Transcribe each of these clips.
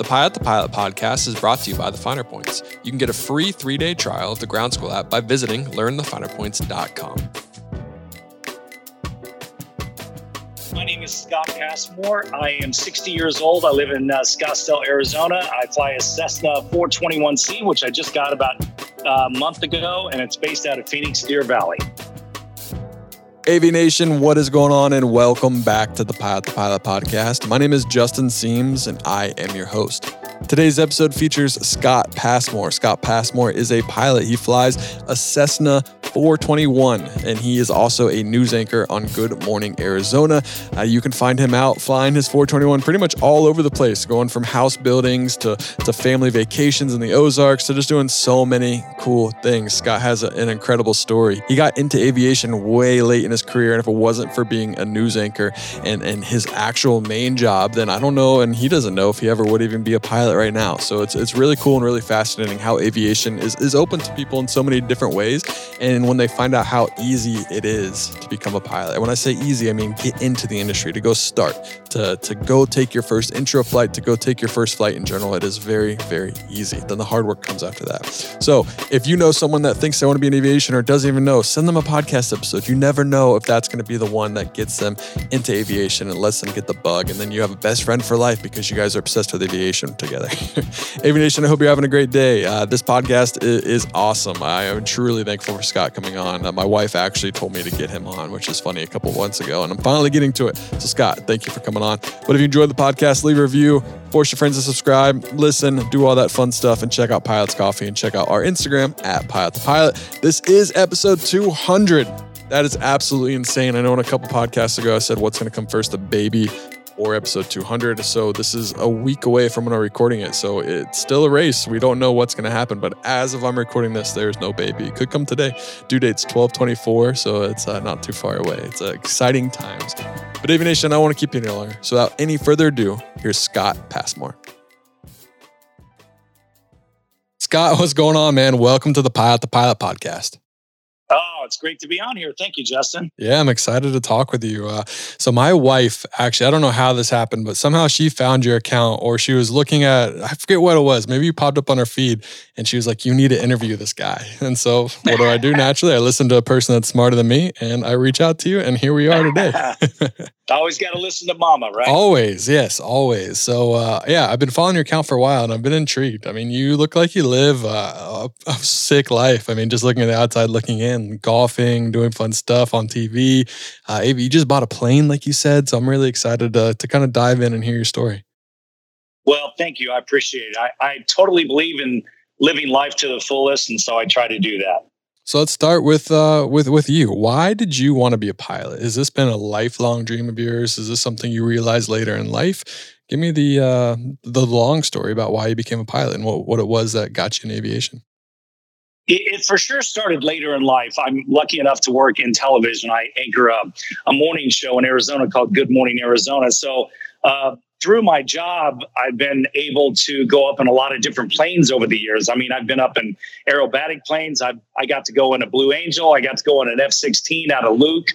The Pilot to Pilot podcast is brought to you by The Finer Points. You can get a free three day trial of the Ground School app by visiting learnthefinerpoints.com. My name is Scott Passmore. I am 60 years old. I live in uh, Scottsdale, Arizona. I fly a Cessna 421C, which I just got about uh, a month ago, and it's based out of Phoenix, Deer Valley. AV Nation, what is going on? And welcome back to the Pilot to Pilot podcast. My name is Justin Siems, and I am your host. Today's episode features Scott Passmore. Scott Passmore is a pilot. He flies a Cessna 421, and he is also a news anchor on Good Morning Arizona. Uh, you can find him out flying his 421 pretty much all over the place, going from house buildings to, to family vacations in the Ozarks to just doing so many cool things. Scott has a, an incredible story. He got into aviation way late in his career, and if it wasn't for being a news anchor and, and his actual main job, then I don't know, and he doesn't know if he ever would even be a pilot right now. So it's, it's really cool and really fascinating how aviation is, is open to people in so many different ways. And when they find out how easy it is to become a pilot. When I say easy, I mean get into the industry, to go start, to, to go take your first intro flight, to go take your first flight in general. It is very, very easy. Then the hard work comes after that. So if you know someone that thinks they want to be in aviation or doesn't even know, send them a podcast episode. You never know if that's going to be the one that gets them into aviation and lets them get the bug. And then you have a best friend for life because you guys are obsessed with aviation together. aviation, I hope you're having a great day. Uh, this podcast is, is awesome. I am truly thankful for Scott coming on. Uh, my wife actually told me to get him on, which is funny, a couple months ago, and I'm finally getting to it. So, Scott, thank you for coming on. But if you enjoyed the podcast, leave a review, force your friends to subscribe, listen, do all that fun stuff, and check out Pilot's Coffee and check out our Instagram at Pilot to Pilot. This is episode 200. That is absolutely insane. I know in a couple podcasts ago I said what's going to come first, the baby or episode 200. So this is a week away from when I'm recording it. So it's still a race. We don't know what's going to happen. But as of I'm recording this, there's no baby. It could come today. Due date's 1224. So it's uh, not too far away. It's uh, exciting times. But Aviation, I want to keep you any longer. So without any further ado, here's Scott Passmore. Scott, what's going on, man? Welcome to the Pilot to Pilot podcast. Oh, it's great to be on here. Thank you, Justin. Yeah, I'm excited to talk with you. Uh, so, my wife, actually, I don't know how this happened, but somehow she found your account or she was looking at, I forget what it was. Maybe you popped up on her feed and she was like, You need to interview this guy. And so, what do I do naturally? I listen to a person that's smarter than me and I reach out to you, and here we are today. always got to listen to mama, right? Always, yes, always. So, uh, yeah, I've been following your account for a while and I've been intrigued. I mean, you look like you live uh, a, a sick life. I mean, just looking at the outside, looking in, golfing, doing fun stuff on TV. Uh, you just bought a plane, like you said. So, I'm really excited to, to kind of dive in and hear your story. Well, thank you. I appreciate it. I, I totally believe in living life to the fullest. And so I try to do that. So let's start with uh, with with you. Why did you want to be a pilot? Has this been a lifelong dream of yours? Is this something you realized later in life? Give me the uh, the long story about why you became a pilot and what, what it was that got you in aviation. It, it, for sure started later in life. I'm lucky enough to work in television. I anchor a, a morning show in Arizona called Good Morning Arizona. So uh, through my job, I've been able to go up in a lot of different planes over the years. I mean, I've been up in aerobatic planes. I I got to go in a Blue Angel. I got to go in an F 16 out of Luke.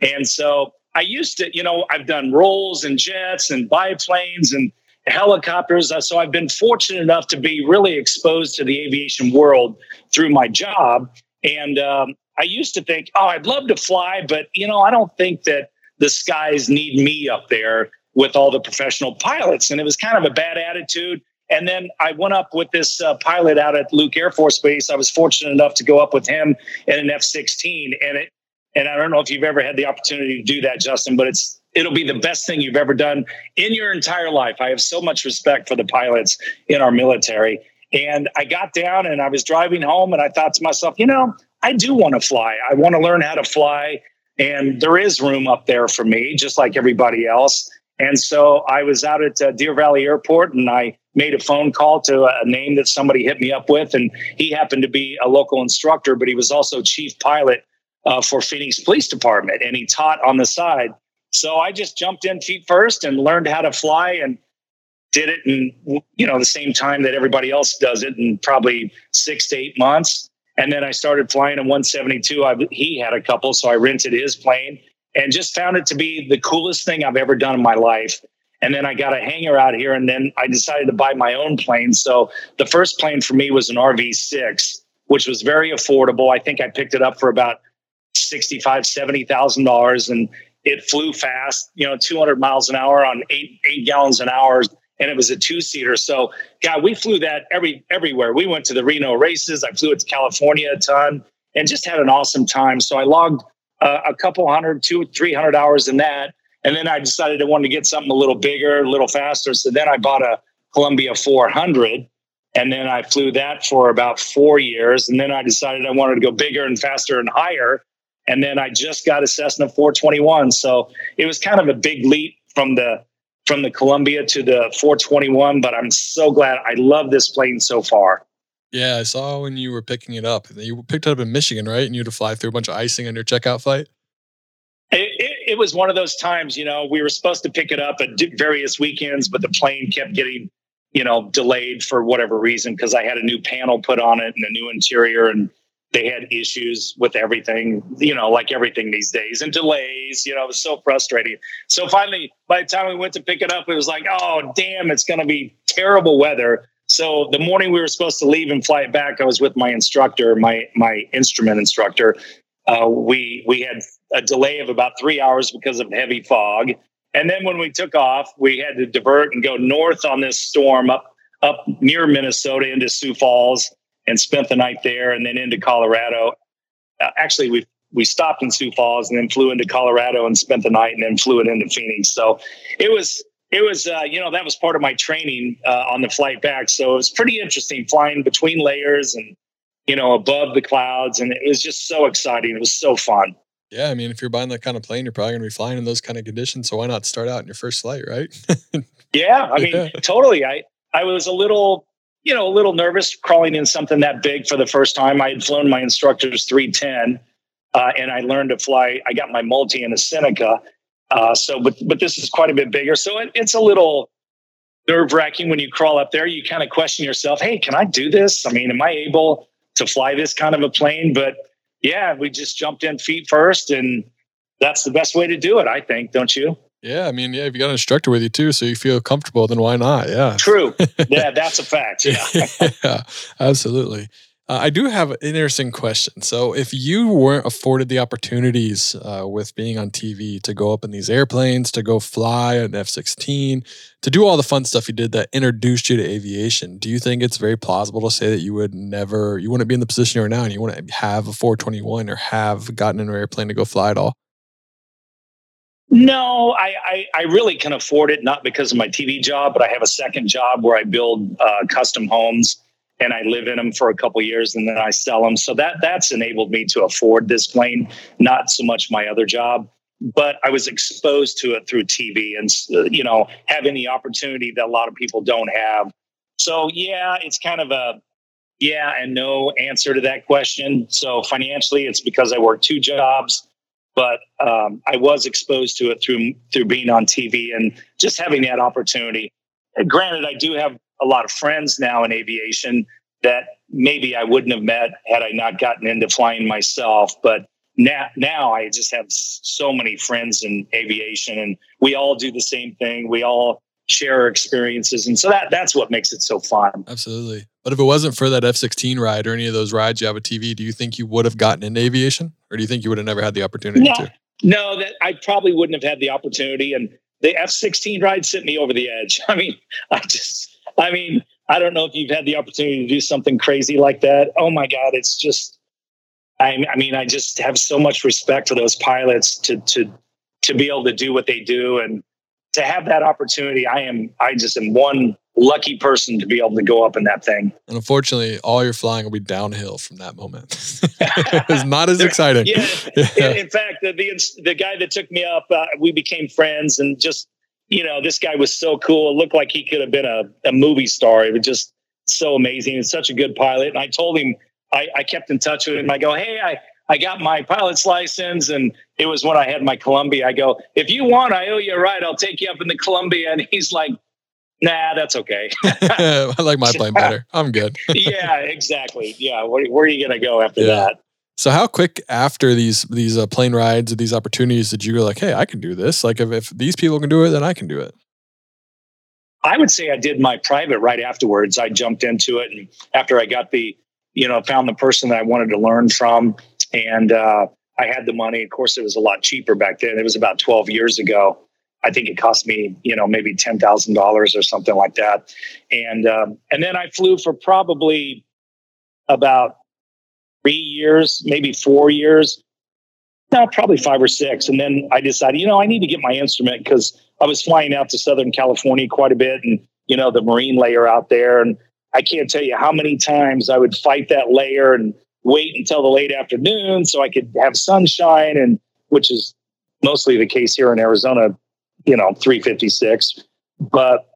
And so I used to, you know, I've done rolls and jets and biplanes and helicopters. So I've been fortunate enough to be really exposed to the aviation world through my job. And um, I used to think, oh, I'd love to fly, but, you know, I don't think that the skies need me up there with all the professional pilots. And it was kind of a bad attitude. And then I went up with this uh, pilot out at Luke Air Force Base. I was fortunate enough to go up with him in an F 16. And it, and I don't know if you've ever had the opportunity to do that, Justin, but it's it'll be the best thing you've ever done in your entire life. I have so much respect for the pilots in our military. And I got down and I was driving home and I thought to myself, you know, I do want to fly. I want to learn how to fly. And there is room up there for me, just like everybody else. And so I was out at uh, Deer Valley Airport and I made a phone call to a, name that somebody hit me up with. And he happened to be a local instructor, but he was also chief pilot uh, for Phoenix Police Department and he taught on the side. So I just jumped in feet first and learned how to fly and did it in you know the same time that everybody else does it in probably six to eight months. And then I started flying a 172. I, he had a couple, so I rented his plane and just found it to be the coolest thing I've ever done in my life. And then I got a hangar out here, and then I decided to buy my own plane. So the first plane for me was an RV6, which was very affordable. I think I picked it up for about sixty-five, seventy thousand dollars, and it flew fast. You know, two hundred miles an hour on eight eight gallons an hour, and it was a two-seater. So, God, we flew that every everywhere. We went to the Reno races. I flew it to California a ton, and just had an awesome time. So I logged uh, a couple hundred, two, three hundred hours in that. And then I decided I wanted to get something a little bigger, a little faster. So then I bought a Columbia 400. And then I flew that for about four years. And then I decided I wanted to go bigger and faster and higher. And then I just got a Cessna 421. So it was kind of a big leap from the from the Columbia to the 421. But I'm so glad. I love this plane so far. Yeah, I saw when you were picking it up. You picked it up in Michigan, right? And you had to fly through a bunch of icing on your checkout flight. It, it, it, was one of those times, you know, we were supposed to pick it up at various weekends, but the plane kept getting, you know, delayed for whatever reason because I had a new panel put on it and a new interior, and they had issues with everything, you know, like everything these days, and delays. You know, it was so frustrating. So finally, by the time we went to pick it up, it was like, oh, damn, it's going to be terrible weather so the morning we were supposed to leave and fly back, I was with my instructor, my my instrument instructor. Uh, we we had a delay of about three hours because of heavy fog, and then when we took off, we had to divert and go north on this storm up up near Minnesota into Sioux Falls and spent the night there, and then into Colorado. Uh, actually, we we stopped in Sioux Falls and then flew into Colorado and spent the night, and then flew it into Phoenix. So it was it was uh, you know that was part of my training uh, on the flight back. So it was pretty interesting flying between layers and you know above the clouds. And it was just so exciting. It was so fun. Yeah i mean if you're buying that kind of plane you're probably going to be flying in those kind of conditions. So why not start out in your first flight right? Yeah i mean yeah. totally. I i was a little you know a little nervous crawling in something that big for the first time. I had flown my instructor's 310 uh, and i learned to fly i got my multi in a seneca uh, so, but but this is quite a bit bigger, so it, it's a little nerve wracking when you crawl up there. You kind of question yourself, "Hey, can I do this? I mean, am I able to fly this kind of a plane?" But yeah, we just jumped in feet first, and that's the best way to do it, I think. Don't you? Yeah, I mean, yeah, if you got an instructor with you too, so you feel comfortable, then why not? Yeah, true. Yeah, that's a fact. Yeah, yeah absolutely. Uh, I do have an interesting question. So, if you weren't afforded the opportunities uh, with being on TV to go up in these airplanes, to go fly an F 16, to do all the fun stuff you did that introduced you to aviation, do you think it's very plausible to say that you would never, you wouldn't be in the position you're now and you wouldn't have a 421 or have gotten in an airplane to go fly at all? No, I, I, I, really can afford it, not because of my TV job, but I have a second job where I build uh, custom homes and I live in them for a couple years and then I sell them. So that that's enabled me to afford this plane, not so much my other job, but I was exposed to it through TV and you know having the opportunity that a lot of people don't have. So yeah, it's kind of a yeah and no answer to that question. So financially, it's because I work two jobs, but um, I was exposed to it through through being on TV and just having that opportunity. Granted, I do have a lot of friends now in aviation that maybe I wouldn't have met had I not gotten into flying myself. But now, now I just have so many friends in aviation, and we all do the same thing. We all share experiences, and so that that's what makes it so fun. Absolutely. But if it wasn't for that F sixteen ride or any of those rides you have a TV, do you think you would have gotten into aviation, or do you think you would have never had the opportunity no, to? No, that I probably wouldn't have had the opportunity, and the F sixteen ride sent me over the edge. I mean, I just I mean, I don't know if you've had the opportunity to do something crazy like that. Oh my God, it's just, I, I mean, I just have so much respect for those pilots to, to, to be able to do what they do and to have that opportunity. I am, I just am one lucky person to be able to go up in that thing. And unfortunately, all your flying will be downhill from that moment. it's not as exciting. Yeah. yeah. In, fact, the, the, the guy that took me up, uh, we became friends and just you know, this guy was so cool. It looked like he could have been a, a movie star. It was just so amazing. He's such a good pilot. And I told him, I, I kept in touch with him. I go, hey, I, I got my pilot's license, and it was when I had my Columbia. I go, if you want, I owe you a ride. I'll take you up in the Columbia. And he's like, nah, that's okay. I like my plane better. I'm good. yeah, exactly. Yeah, where, where are you going to go after yeah. that? So how quick after these these uh, plane rides, or these opportunities, did you go like, hey, I can do this? Like, if, if these people can do it, then I can do it. I would say I did my private right afterwards. I jumped into it, and after I got the, you know, found the person that I wanted to learn from, and uh, I had the money. Of course, it was a lot cheaper back then. It was about 12 years ago. I think it cost me, you know, maybe ten thousand dollars or something like that. And um, and then I flew for probably about three years, maybe four years. No, probably five or six. And then I decided, you know, I need to get my instrument because I was flying out to Southern California quite a bit, and you know, the marine layer out there, and I can't tell you how many times I would fight that layer and wait until the late afternoon so I could have sunshine, and which is mostly the case here in Arizona, you know, 356. But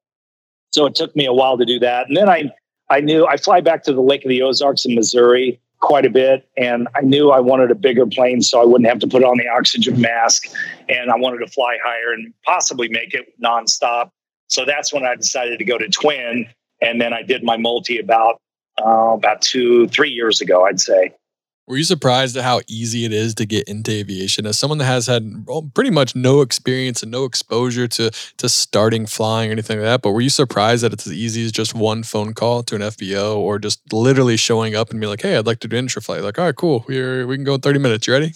so it took me a while to do that. And then I I knew I fly back to the Lake of the Ozarks in Missouri quite a bit and I knew I wanted a bigger plane so I wouldn't have to put on the oxygen mask and I wanted to fly higher and possibly make it nonstop. So that's when I decided to go to twin and then I did my multi about uh, about two, three years ago, I'd say. Were you surprised at how easy it is to get into aviation? As someone that has had pretty much no experience and no exposure to to starting flying or anything like that, but were you surprised that it's as easy as just one phone call to an FBO or just literally showing up and be like, "Hey, I'd like to do intro flight." Like, all right, cool, we're we can go in thirty minutes. You ready?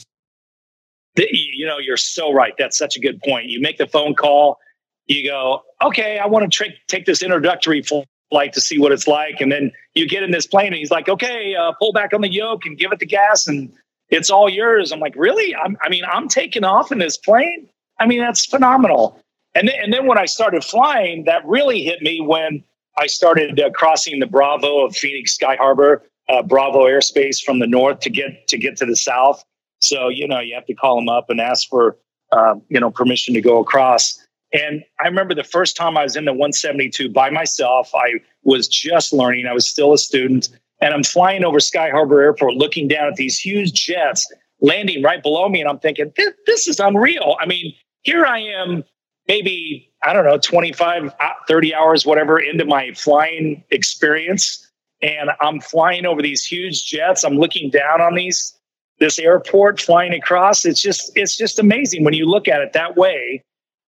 You know, you're so right. That's such a good point. You make the phone call. You go, okay, I want to tra- take this introductory flight to see what it's like. And then you get in this plane and he's like, okay, uh, pull back on the yoke and give it the gas and it's all yours. I'm like, really? I'm, I mean, I'm taking off in this plane. I mean, that's phenomenal. And then, and then when I started flying, that really hit me when I started uh, crossing the Bravo of Phoenix Sky Harbor, uh, Bravo airspace from the north to get to get to the south. So you know you have to call them up and ask for uh, you know permission to go across. And I remember the first time I was in the 172 by myself, I was just learning. I was still a student. And I'm flying over Sky Harbor Airport looking down at these huge jets landing right below me. And I'm thinking, this, this is unreal. I mean, here I am, maybe, I don't know, 25, uh, 30 hours, whatever, into my flying experience. And I'm flying over these huge jets. I'm looking down on these this airport flying across. It's just it's just amazing when you look at it that way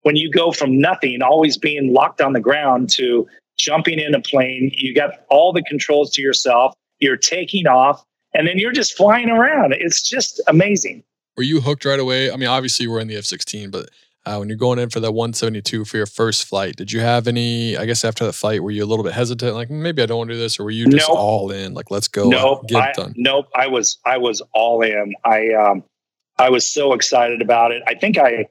when you go from nothing, always being locked on the ground, to jumping in a plane, you got all the controls to yourself, you're taking off, and then you're just flying around. It's just amazing. Were you hooked right away? I mean, obviously, you were in the F 16, but uh, when you're going in for that 172 for your first flight, did you have any, I guess, after that flight, were you a little bit hesitant? Like, maybe I don't want to do this, or were you just nope. all in? Like, let's go. Nope. Get I, done. Nope. I was, I was all in. I, um, I was so excited about it. I think I,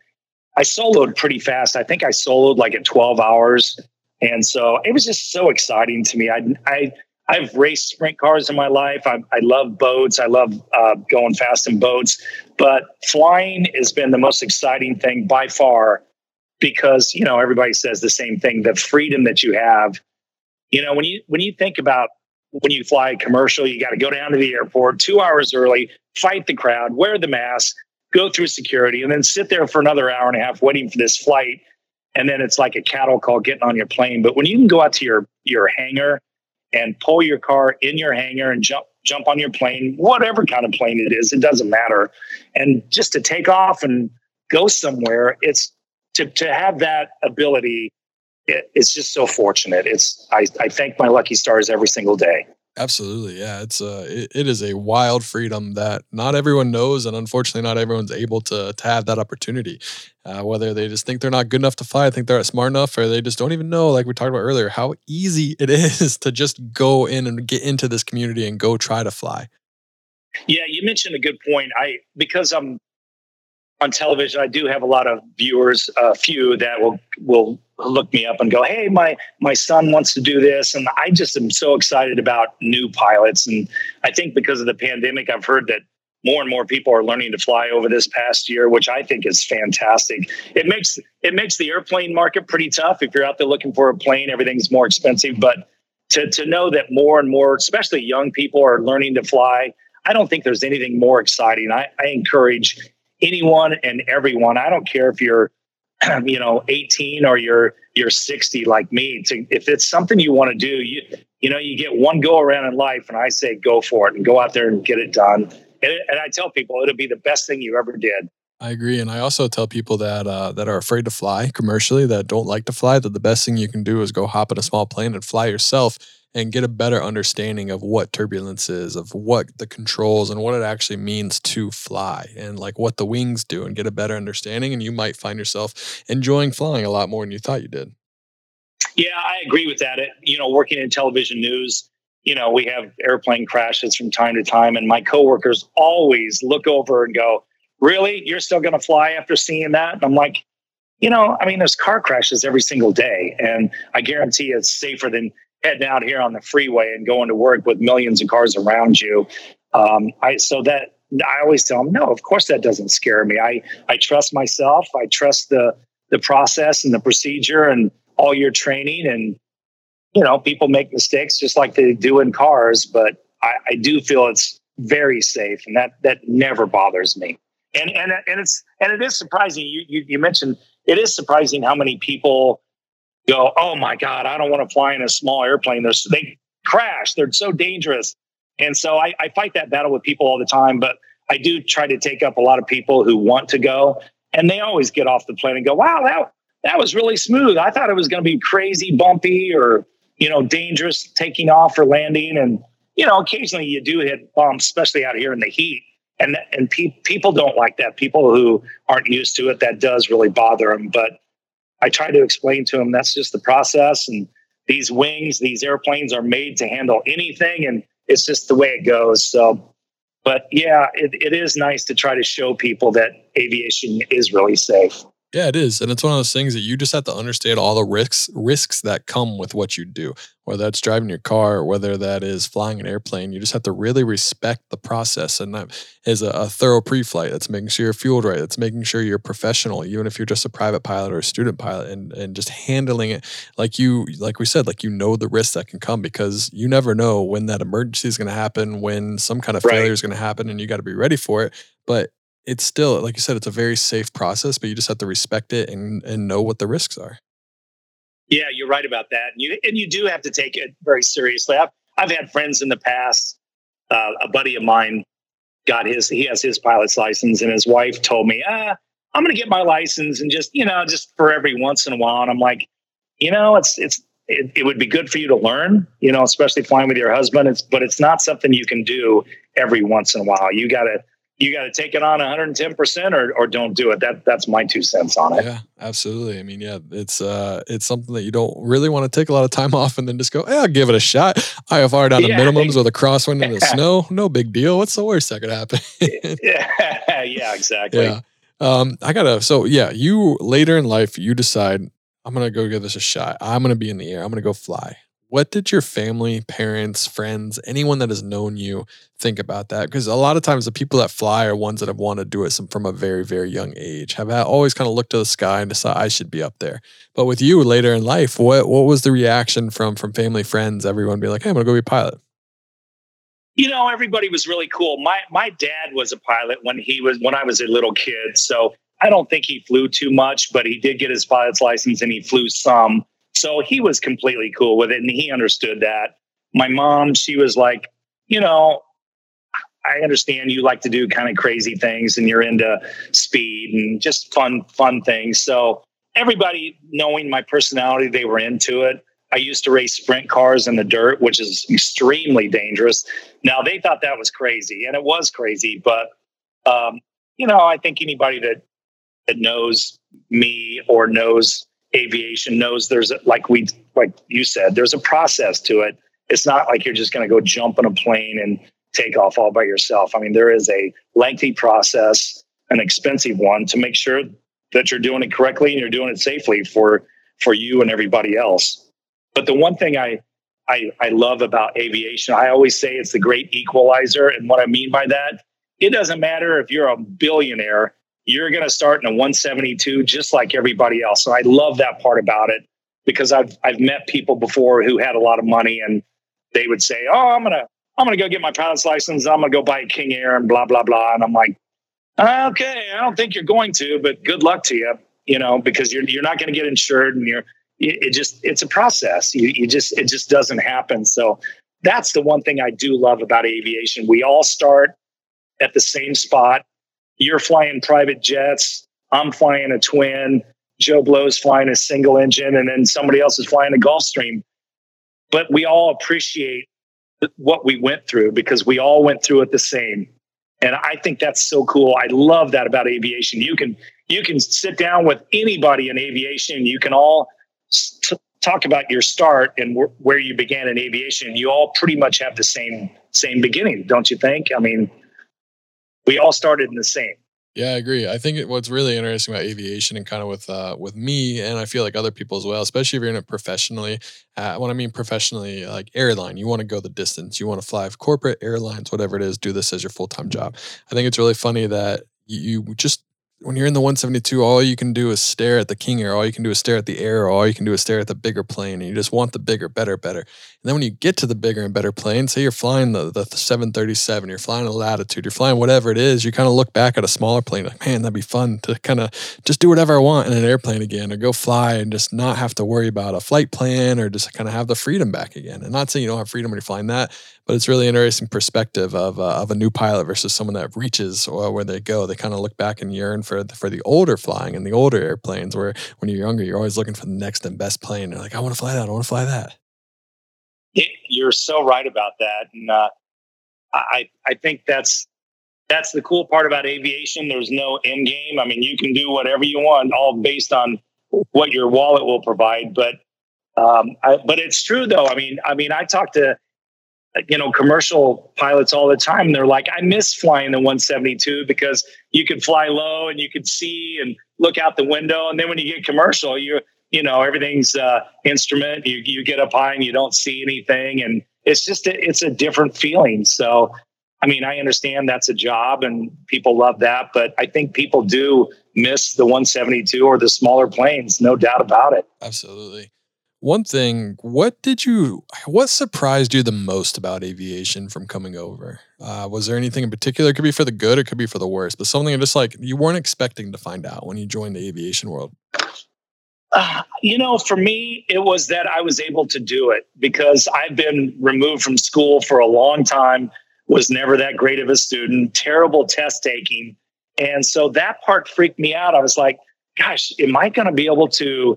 I soloed pretty fast. I think I soloed like at 12 hours. And so it was just so exciting to me. I, I, I've raced sprint cars in my life. I, I love boats. I love uh, going fast in boats. But flying has been the most exciting thing by far because, you know, everybody says the same thing the freedom that you have. You know, when you when you think about when you fly commercial, you got to go down to the airport two hours early, fight the crowd, wear the mask, go through security, and then sit there for another hour and a half waiting for this flight. And then it's like a cattle call getting on your plane. But when you can go out to your your hangar and pull your car in your hangar and jump jump on your plane, whatever kind of plane it is, it doesn't matter. And just to take off and go somewhere, it's to to have that ability. It, it's just so fortunate. It's I, I thank my lucky stars every single day. Absolutely, yeah. It's uh, it, it is a wild freedom that not everyone knows, and unfortunately, not everyone's able to to have that opportunity. Uh, whether they just think they're not good enough to fly, think they're smart enough, or they just don't even know, like we talked about earlier, how easy it is to just go in and get into this community and go try to fly. Yeah, you mentioned a good point. I because I'm on television, I do have a lot of viewers, a few that will will look me up and go, "Hey, my my son wants to do this," and I just am so excited about new pilots. And I think because of the pandemic, I've heard that more and more people are learning to fly over this past year, which I think is fantastic. It makes it makes the airplane market pretty tough. If you're out there looking for a plane, everything's more expensive. But to to know that more and more, especially young people, are learning to fly, I don't think there's anything more exciting. I, I encourage anyone and everyone. I don't care if you're you know 18 or you're you're 60 like me to if it's something you want to do you you know you get one go around in life and i say go for it and go out there and get it done. And, and i tell people it'll be the best thing you ever did. I agree, and I also tell people that uh, that are afraid to fly commercially, that don't like to fly, that the best thing you can do is go hop in a small plane and fly yourself and get a better understanding of what turbulence is, of what the controls and what it actually means to fly and like what the wings do and get a better understanding. And you might find yourself enjoying flying a lot more than you thought you did. Yeah, I agree with that. It, you know, working in television news, you know, we have airplane crashes from time to time, and my coworkers always look over and go, Really? You're still going to fly after seeing that? And I'm like, you know, I mean, there's car crashes every single day, and I guarantee it's safer than heading out here on the freeway and going to work with millions of cars around you. Um, I so that I always tell them, no, of course that doesn't scare me. I I trust myself. I trust the the process and the procedure and all your training. And you know, people make mistakes just like they do in cars, but I, I do feel it's very safe, and that that never bothers me. And and and it's and it is surprising. You you, you mentioned it is surprising how many people go, oh my God, I don't want to fly in a small airplane. They're, they crash. They're so dangerous. And so I, I fight that battle with people all the time, but I do try to take up a lot of people who want to go. And they always get off the plane and go, wow, that, that was really smooth. I thought it was going to be crazy bumpy or, you know, dangerous taking off or landing. And, you know, occasionally you do hit bumps, especially out here in the heat. And, and pe- people don't like that. People who aren't used to it, that does really bother them. But I try to explain to them that's just the process. And these wings, these airplanes are made to handle anything. And it's just the way it goes. So, but yeah, it, it is nice to try to show people that aviation is really safe. Yeah, it is. And it's one of those things that you just have to understand all the risks risks that come with what you do. Whether that's driving your car or whether that is flying an airplane, you just have to really respect the process. And that is a, a thorough pre-flight. That's making sure you're fueled right. That's making sure you're professional, even if you're just a private pilot or a student pilot, and and just handling it like you like we said, like you know the risks that can come because you never know when that emergency is going to happen, when some kind of right. failure is going to happen, and you got to be ready for it. But it's still like you said, it's a very safe process, but you just have to respect it and and know what the risks are. Yeah, you're right about that. And you and you do have to take it very seriously. I've I've had friends in the past. Uh, a buddy of mine got his he has his pilot's license, and his wife told me, ah, I'm going to get my license and just you know just for every once in a while. And I'm like, you know, it's it's it, it would be good for you to learn, you know, especially flying with your husband. It's but it's not something you can do every once in a while. You got to you got to take it on 110% or, or don't do it. That that's my two cents on it. Yeah, absolutely. I mean, yeah, it's, uh, it's something that you don't really want to take a lot of time off and then just go, Hey, I'll give it a shot. IFR down to yeah, minimums with a crosswind in the snow. No big deal. What's the worst that could happen? yeah, yeah, exactly. Yeah. Um, I gotta, so yeah, you later in life, you decide I'm going to go give this a shot. I'm going to be in the air. I'm going to go fly what did your family, parents, friends, anyone that has known you think about that? Because a lot of times the people that fly are ones that have wanted to do it from a very, very young age, have always kind of looked to the sky and decided I should be up there. But with you later in life, what what was the reaction from from family, friends, everyone being like, "Hey, I'm gonna go be a pilot"? You know, everybody was really cool. My my dad was a pilot when he was when I was a little kid, so I don't think he flew too much, but he did get his pilot's license and he flew some. So he was completely cool with it and he understood that. My mom, she was like, you know, I understand you like to do kind of crazy things and you're into speed and just fun, fun things. So everybody knowing my personality, they were into it. I used to race sprint cars in the dirt, which is extremely dangerous. Now they thought that was crazy, and it was crazy. But um, you know, I think anybody that that knows me or knows aviation knows there's a, like we like you said there's a process to it. It's not like you're just going to go jump in a plane and take off all by yourself. I mean there is a lengthy process an expensive one to make sure that you're doing it correctly and you're doing it safely for for you and everybody else. But the one thing i i, I love about aviation i always say it's the great equalizer. And what i mean by that it doesn't matter if you're a billionaire, you're going to start in a 172 just like everybody else. And I love that part about it because I've I've met people before who had a lot of money and they would say, "Oh, I'm gonna I'm gonna go get my pilot's license. I'm gonna go buy a King Air and blah blah blah." And I'm like, "Okay, I don't think you're going to, but good luck to you." You know, because you're you're not going to get insured, and you're it just it's a process. You you just it just doesn't happen. So that's the one thing I do love about aviation. We all start at the same spot. You're flying private jets. I'm flying a twin. Joe Blow's flying a single engine, and then somebody else is flying a Gulfstream. But we all appreciate what we went through because we all went through it the same. And I think that's so cool. I love that about aviation. You can you can sit down with anybody in aviation. You can all t- talk about your start and wh- where you began in aviation. You all pretty much have the same same beginning, don't you think? I mean, we all started in the same. Yeah, I agree. I think what's really interesting about aviation and kind of with uh, with me, and I feel like other people as well, especially if you're in it professionally. Uh, when I mean professionally, like airline, you want to go the distance. You want to fly corporate airlines, whatever it is. Do this as your full time job. I think it's really funny that you just when you're in the 172, all you can do is stare at the King Air. All you can do is stare at the Air. All you can do is stare at the bigger plane, and you just want the bigger, better, better. And then when you get to the bigger and better plane, say you're flying the, the 737, you're flying a Latitude, you're flying whatever it is, you kind of look back at a smaller plane, like, man, that'd be fun to kind of just do whatever I want in an airplane again, or go fly and just not have to worry about a flight plan, or just kind of have the freedom back again. And not saying you don't have freedom when you're flying that, but it's really interesting perspective of uh, of a new pilot versus someone that reaches or where they go. They kind of look back and yearn for the, for the older flying and the older airplanes. Where when you're younger, you're always looking for the next and best plane. You're like, I want to fly that. I want to fly that. You're so right about that, and uh, I I think that's that's the cool part about aviation. There's no end game. I mean, you can do whatever you want, all based on what your wallet will provide. But um, I, but it's true though. I mean, I mean, I talk to you know, commercial pilots all the time. They're like, I miss flying the 172 because you could fly low and you could see and look out the window. And then when you get commercial, you you know everything's uh, instrument. You you get up high and you don't see anything, and it's just a, it's a different feeling. So, I mean, I understand that's a job and people love that, but I think people do miss the 172 or the smaller planes, no doubt about it. Absolutely. One thing, what did you, what surprised you the most about aviation from coming over? Uh, was there anything in particular? It could be for the good, it could be for the worst, but something just like you weren't expecting to find out when you joined the aviation world. Uh, you know, for me, it was that I was able to do it because I've been removed from school for a long time, was never that great of a student, terrible test taking. And so that part freaked me out. I was like, gosh, am I going to be able to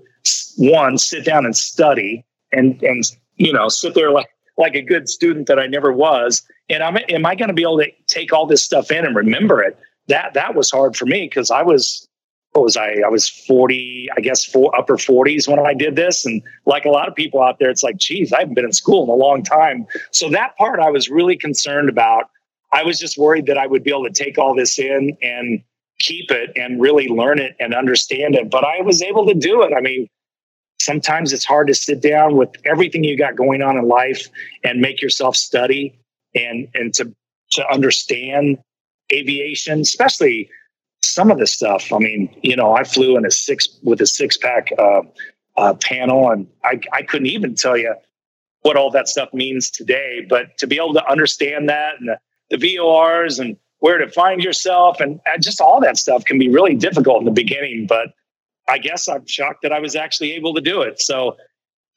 one sit down and study and and you know sit there like like a good student that I never was? And I'm am I going to be able to take all this stuff in and remember it? That that was hard for me because I was what was I? I was 40, I guess, four, upper 40s when I did this. And like a lot of people out there, it's like, geez, I haven't been in school in a long time. So that part I was really concerned about. I was just worried that I would be able to take all this in and keep it and really learn it and understand it. But I was able to do it. I mean, sometimes it's hard to sit down with everything you got going on in life and make yourself study and and to to understand aviation, especially some of the stuff. I mean, you know, I flew in a six with a six pack uh, uh, panel, and I I couldn't even tell you what all that stuff means today. But to be able to understand that and the, the VORs and where to find yourself and, and just all that stuff can be really difficult in the beginning. But I guess I'm shocked that I was actually able to do it. So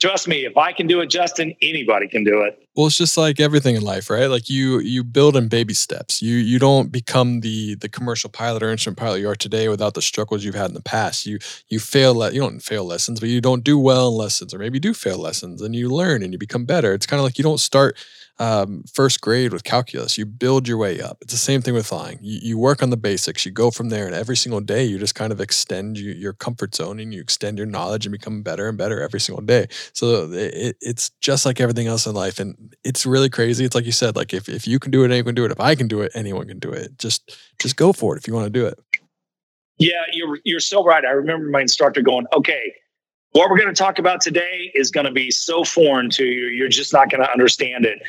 trust me, if I can do it, Justin, anybody can do it. Well, it's just like everything in life, right? Like you you build in baby steps. You you don't become the the commercial pilot or instrument pilot you are today without the struggles you've had in the past. You you fail le- you don't fail lessons, but you don't do well in lessons, or maybe you do fail lessons and you learn and you become better. It's kind of like you don't start um, first grade with calculus. You build your way up. It's the same thing with flying. You, you work on the basics. You go from there, and every single day you just kind of extend you, your comfort zone and you extend your knowledge and become better and better every single day. So it, it's just like everything else in life, and it's really crazy. It's like you said, like if if you can do it, anyone can do it. If I can do it, anyone can do it. Just just go for it if you want to do it. Yeah, you're you're so right. I remember my instructor going, "Okay, what we're going to talk about today is going to be so foreign to you, you're just not going to understand it."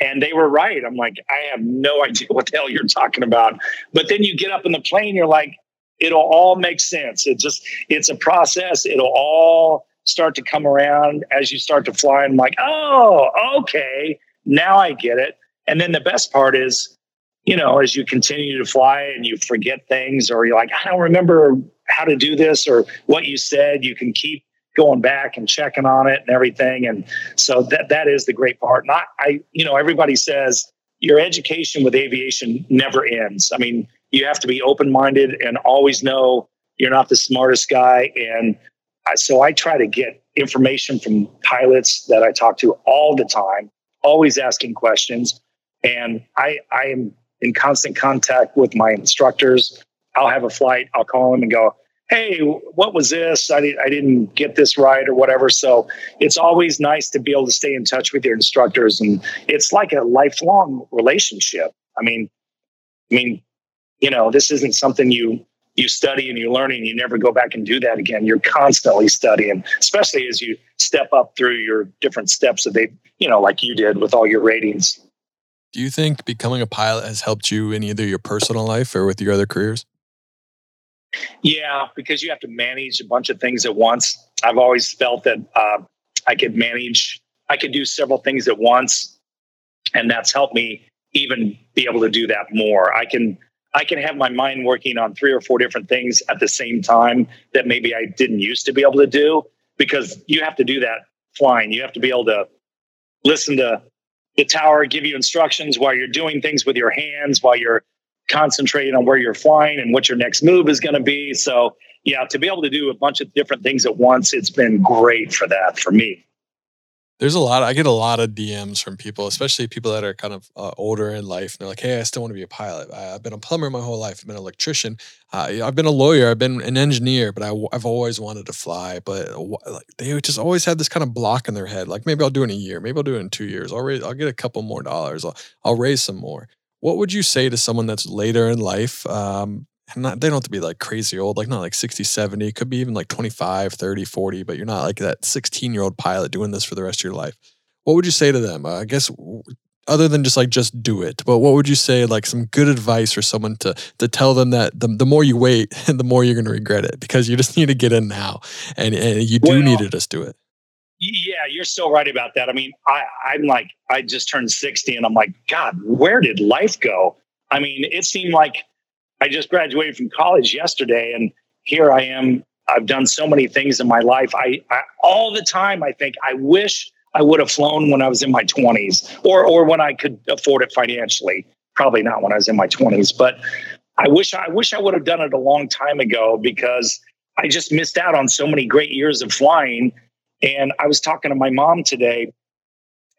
And they were right. I'm like, I have no idea what the hell you're talking about. But then you get up in the plane, you're like, it'll all make sense. It just, it's a process. It'll all start to come around as you start to fly. And I'm like, oh, okay, now I get it. And then the best part is, you know, as you continue to fly and you forget things, or you're like, I don't remember how to do this or what you said, you can keep going back and checking on it and everything. And so that that is the great part. And I you know, everybody says your education with aviation never ends. I mean, you have to be open minded and always know you're not the smartest guy. And so I try to get information from pilots that I talk to all the time, always asking questions. And I, I am in constant contact with my instructors. I'll have a flight, I'll call them and go, hey, what was this? I, I didn't get this right or whatever. So it's always nice to be able to stay in touch with your instructors. And it's like a lifelong relationship. I mean, I mean, you know, this isn't something you you study and you're learning, you never go back and do that again. You're constantly studying, especially as you step up through your different steps that they, you know, like you did with all your ratings. Do you think becoming a pilot has helped you in either your personal life or with your other careers? Yeah, because you have to manage a bunch of things at once. I've always felt that uh, I could manage, I could do several things at once, and that's helped me even be able to do that more. I can I can have my mind working on three or four different things at the same time that maybe I didn't used to be able to do because you have to do that flying. You have to be able to listen to the tower give you instructions while you're doing things with your hands, while you're concentrating on where you're flying and what your next move is going to be. So, yeah, to be able to do a bunch of different things at once, it's been great for that for me there's a lot. I get a lot of DMs from people, especially people that are kind of uh, older in life. And they're like, "Hey, I still want to be a pilot. I, have been a plumber my whole life. I've been an electrician. Uh, I've been a lawyer. I've been an engineer, but I, have always wanted to fly. But uh, like, they just always had this kind of block in their head. Like maybe I'll do it in a year. Maybe I'll do it in two years. I'll raise, I'll get a couple more dollars. I'll, I'll raise some more. What would you say to someone that's later in life um, and not, they don't have to be like crazy old, like not like 60, 70, could be even like 25, 30, 40, but you're not like that 16 year old pilot doing this for the rest of your life what would you say to them? Uh, I guess other than just like just do it, but what would you say like some good advice for someone to to tell them that the, the more you wait, the more you're going to regret it because you just need to get in now, and and you do well, need to just do it. Yeah, you're so right about that. I mean, I I'm like I just turned 60, and I'm like, God, where did life go? I mean, it seemed like I just graduated from college yesterday, and here I am. I've done so many things in my life. I, I all the time I think I wish I would have flown when I was in my 20s or or when I could afford it financially. Probably not when I was in my 20s, but I wish I wish I would have done it a long time ago because I just missed out on so many great years of flying. And I was talking to my mom today,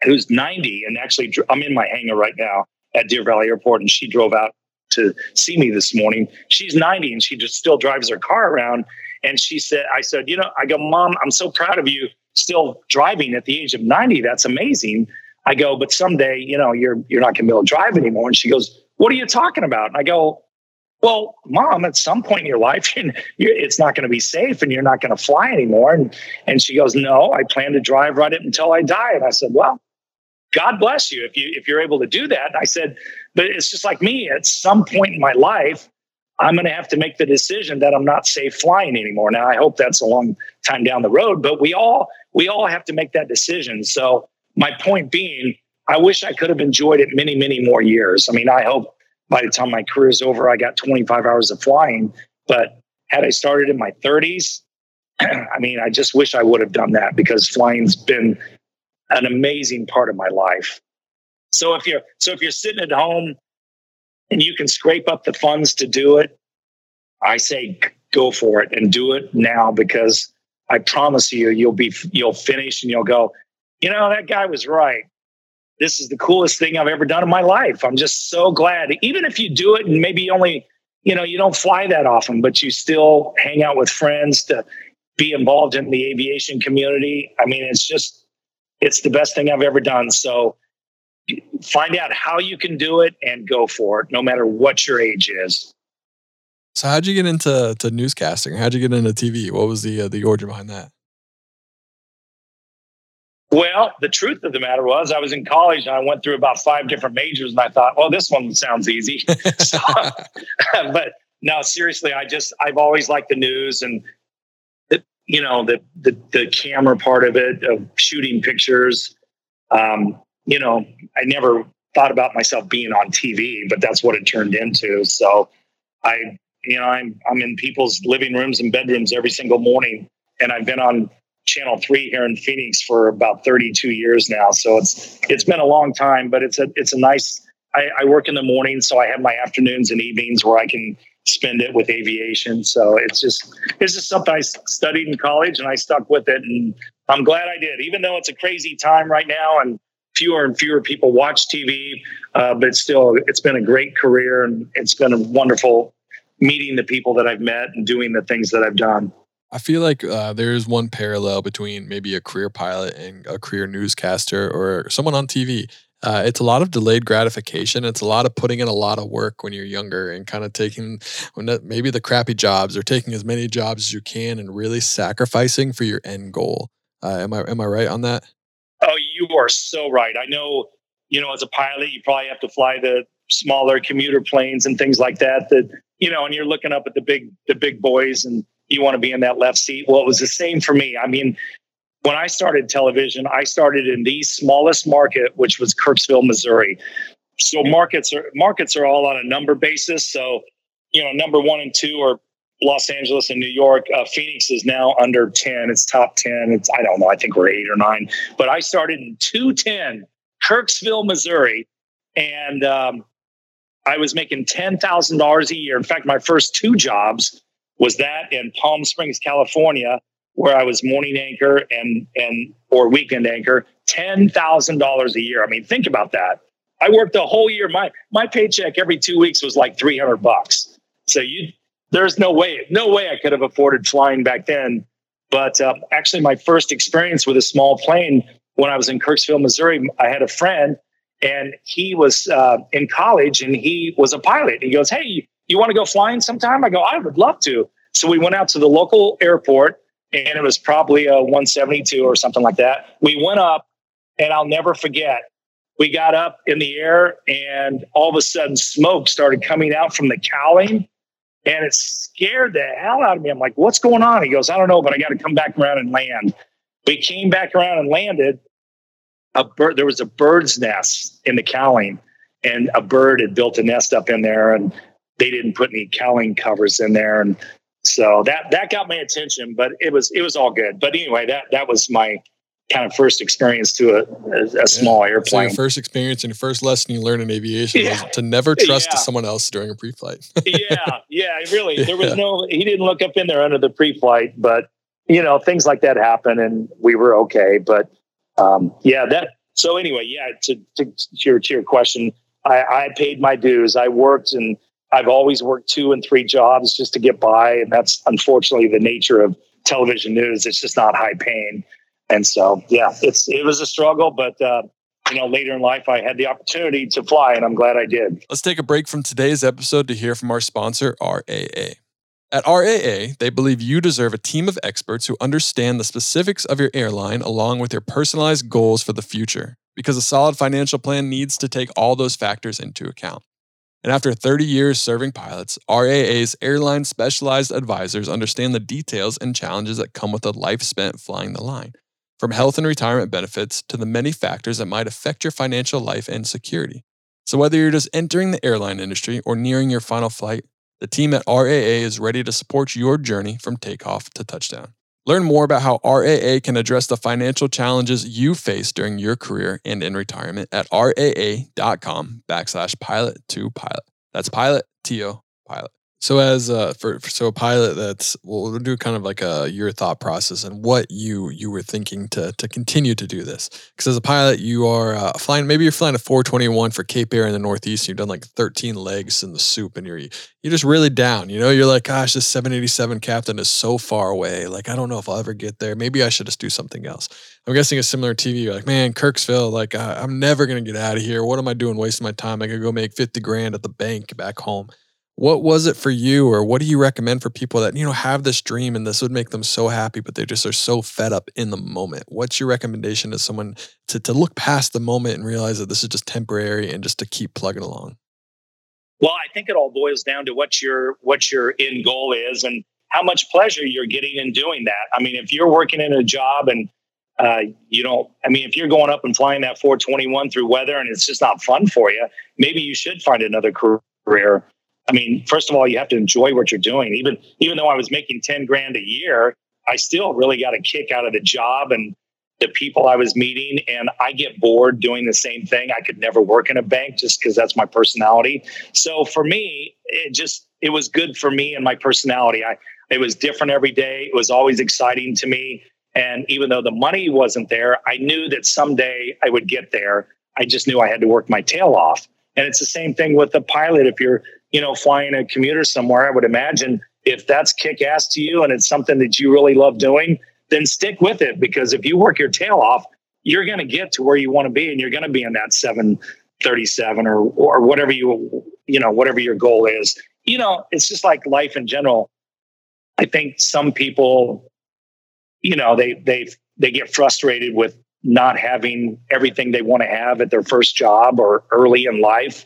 who's 90, and actually I'm in my hangar right now at Deer Valley Airport, and she drove out to see me this morning. She's 90 and she just still drives her car around. And she said, I said, you know, I go, Mom, I'm so proud of you still driving at the age of 90. That's amazing. I go, but someday, you know, you're you're not gonna be able to drive anymore. And she goes, What are you talking about? And I go, Well, mom, at some point in your life, you're, it's not going to be safe and you're not going to fly anymore. And and she goes, No, I plan to drive right it until I die. And I said, Well, God bless you if you if you're able to do that. I said, but it's just like me. At some point in my life, I'm going to have to make the decision that I'm not safe flying anymore. Now, I hope that's a long time down the road, but we all we all have to make that decision. So, my point being, I wish I could have enjoyed it many, many more years. I mean, I hope by the time my career is over, I got 25 hours of flying. But had I started in my 30s, I mean, I just wish I would have done that because flying's been an amazing part of my life. So if you're so if you're sitting at home and you can scrape up the funds to do it, I say go for it and do it now because I promise you, you'll be you'll finish and you'll go, you know, that guy was right. This is the coolest thing I've ever done in my life. I'm just so glad. Even if you do it and maybe only, you know, you don't fly that often, but you still hang out with friends to be involved in the aviation community. I mean, it's just it's the best thing I've ever done. So find out how you can do it and go for it, no matter what your age is. So how'd you get into to newscasting? How'd you get into TV? What was the uh, the origin behind that? Well, the truth of the matter was, I was in college and I went through about five different majors, and I thought, well, this one sounds easy. so, but no, seriously, I just I've always liked the news and you know the, the the camera part of it of shooting pictures. Um, you know, I never thought about myself being on TV, but that's what it turned into. So I, you know, I'm I'm in people's living rooms and bedrooms every single morning, and I've been on Channel Three here in Phoenix for about 32 years now. So it's it's been a long time, but it's a it's a nice. I, I work in the morning, so I have my afternoons and evenings where I can spend it with aviation. So it's just it's just something I studied in college and I stuck with it, and I'm glad I did. Even though it's a crazy time right now, and fewer and fewer people watch TV, uh, but still, it's been a great career, and it's been a wonderful meeting the people that I've met and doing the things that I've done. I feel like uh, there is one parallel between maybe a career pilot and a career newscaster or someone on TV. Uh, it's a lot of delayed gratification. It's a lot of putting in a lot of work when you're younger and kind of taking maybe the crappy jobs or taking as many jobs as you can and really sacrificing for your end goal. Uh, am I am I right on that? Oh, you are so right. I know. You know, as a pilot, you probably have to fly the smaller commuter planes and things like that. That you know, and you're looking up at the big the big boys and you want to be in that left seat. Well, it was the same for me. I mean, when I started television, I started in the smallest market, which was Kirksville, Missouri. So markets are markets are all on a number basis. So, you know, number one and two are Los Angeles and New York. Uh, Phoenix is now under 10. It's top 10. It's, I don't know, I think we're eight or nine. But I started in 210, Kirksville, Missouri. And um, I was making $10,000 a year. In fact, my first two jobs was that in Palm Springs, California, where I was morning anchor and and or weekend anchor, ten thousand dollars a year. I mean, think about that. I worked the whole year. My my paycheck every two weeks was like three hundred bucks. So you, there's no way, no way I could have afforded flying back then. But um, actually, my first experience with a small plane when I was in Kirksville, Missouri, I had a friend, and he was uh, in college, and he was a pilot. He goes, "Hey, you want to go flying sometime? I go, I would love to. So we went out to the local airport and it was probably a 172 or something like that. We went up and I'll never forget. We got up in the air and all of a sudden smoke started coming out from the cowling and it scared the hell out of me. I'm like, what's going on? He goes, I don't know, but I got to come back around and land. We came back around and landed. A bird, there was a bird's nest in the cowling and a bird had built a nest up in there and they didn't put any cowling covers in there, and so that that got my attention. But it was it was all good. But anyway, that that was my kind of first experience to a, a, a small yeah. airplane. So your first experience and your first lesson you learned in aviation yeah. was to never trust yeah. someone else during a pre-flight. yeah, yeah, really. There was no. He didn't look up in there under the pre-flight, but you know things like that happen, and we were okay. But um, yeah, that. So anyway, yeah. To, to, to your to your question, I, I paid my dues. I worked and I've always worked two and three jobs just to get by. And that's unfortunately the nature of television news. It's just not high paying. And so, yeah, it's, it was a struggle, but, uh, you know, later in life, I had the opportunity to fly, and I'm glad I did. Let's take a break from today's episode to hear from our sponsor, RAA. At RAA, they believe you deserve a team of experts who understand the specifics of your airline along with your personalized goals for the future, because a solid financial plan needs to take all those factors into account. And after 30 years serving pilots, RAA's airline specialized advisors understand the details and challenges that come with a life spent flying the line, from health and retirement benefits to the many factors that might affect your financial life and security. So, whether you're just entering the airline industry or nearing your final flight, the team at RAA is ready to support your journey from takeoff to touchdown. Learn more about how RAA can address the financial challenges you face during your career and in retirement at raa.com backslash pilot to pilot. That's pilot, T-O, pilot. So as uh, for, so a pilot that's we'll do kind of like a your thought process and what you you were thinking to to continue to do this. Because as a pilot you are uh, flying maybe you're flying a 421 for Cape Air in the Northeast and you've done like 13 legs in the soup and you're you're just really down you know? You're like gosh this 787 captain is so far away. Like I don't know if I'll ever get there. Maybe I should just do something else. I'm guessing a similar TV you're like man Kirksville like I'm never gonna get out of here. What am I doing wasting my time? I could go make 50 grand at the bank back home What was it for you, or what do you recommend for people that you know have this dream and this would make them so happy, but they just are so fed up in the moment? What's your recommendation to someone to to look past the moment and realize that this is just temporary and just to keep plugging along? Well, I think it all boils down to what your what your end goal is and how much pleasure you're getting in doing that. I mean, if you're working in a job and uh, you don't, I mean, if you're going up and flying that 421 through weather and it's just not fun for you, maybe you should find another career. I mean, first of all, you have to enjoy what you're doing. Even even though I was making 10 grand a year, I still really got a kick out of the job and the people I was meeting. And I get bored doing the same thing. I could never work in a bank just because that's my personality. So for me, it just it was good for me and my personality. I it was different every day. It was always exciting to me. And even though the money wasn't there, I knew that someday I would get there. I just knew I had to work my tail off. And it's the same thing with the pilot. If you're, you know, flying a commuter somewhere, I would imagine if that's kick ass to you and it's something that you really love doing, then stick with it. Because if you work your tail off, you're going to get to where you want to be and you're going to be in that 737 or, or whatever you, you know, whatever your goal is. You know, it's just like life in general I think some people, you know, they they they get frustrated with not having everything they want to have at their first job or early in life.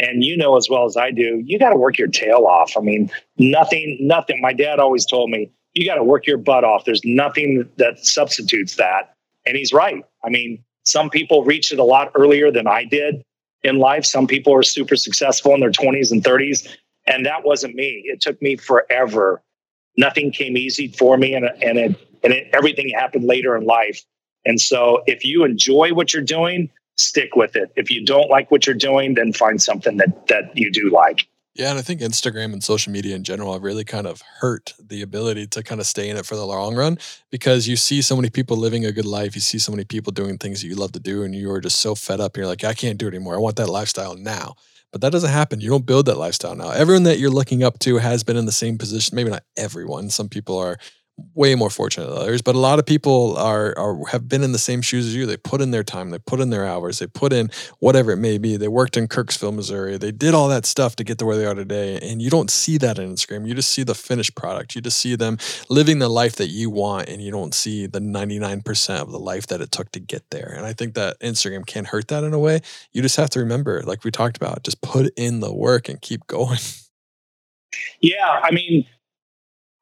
And you know as well as I do, you got to work your tail off. I mean, nothing, nothing. My dad always told me, you got to work your butt off. There's nothing that substitutes that. And he's right. I mean, some people reach it a lot earlier than I did in life. Some people are super successful in their 20s and 30s. And that wasn't me. It took me forever nothing came easy for me and, and, it, and it, everything happened later in life. And so if you enjoy what you're doing, stick with it. If you don't like what you're doing, then find something that, that you do like. Yeah, and I think Instagram and social media in general have really kind of hurt the ability to kind of stay in it for the long run because you see so many people living a good life. You see so many people doing things that you love to do, and you are just so fed up. You're like, I can't do it anymore. I want that lifestyle now. But that doesn't happen. You don't build that lifestyle now. Everyone that you're looking up to has been in the same position. Maybe not everyone. Some people are way more fortunate than others, but a lot of people are, are have been in the same shoes as you. They put in their time, they put in their hours, they put in whatever it may be. They worked in Kirksville, Missouri. They did all that stuff to get to where they are today. And you don't see that in Instagram. You just see the finished product. You just see them living the life that you want, and you don't see the 99% of the life that it took to get there. And I think that Instagram can hurt that in a way. You just have to remember, like we talked about, just put in the work and keep going. Yeah, I mean,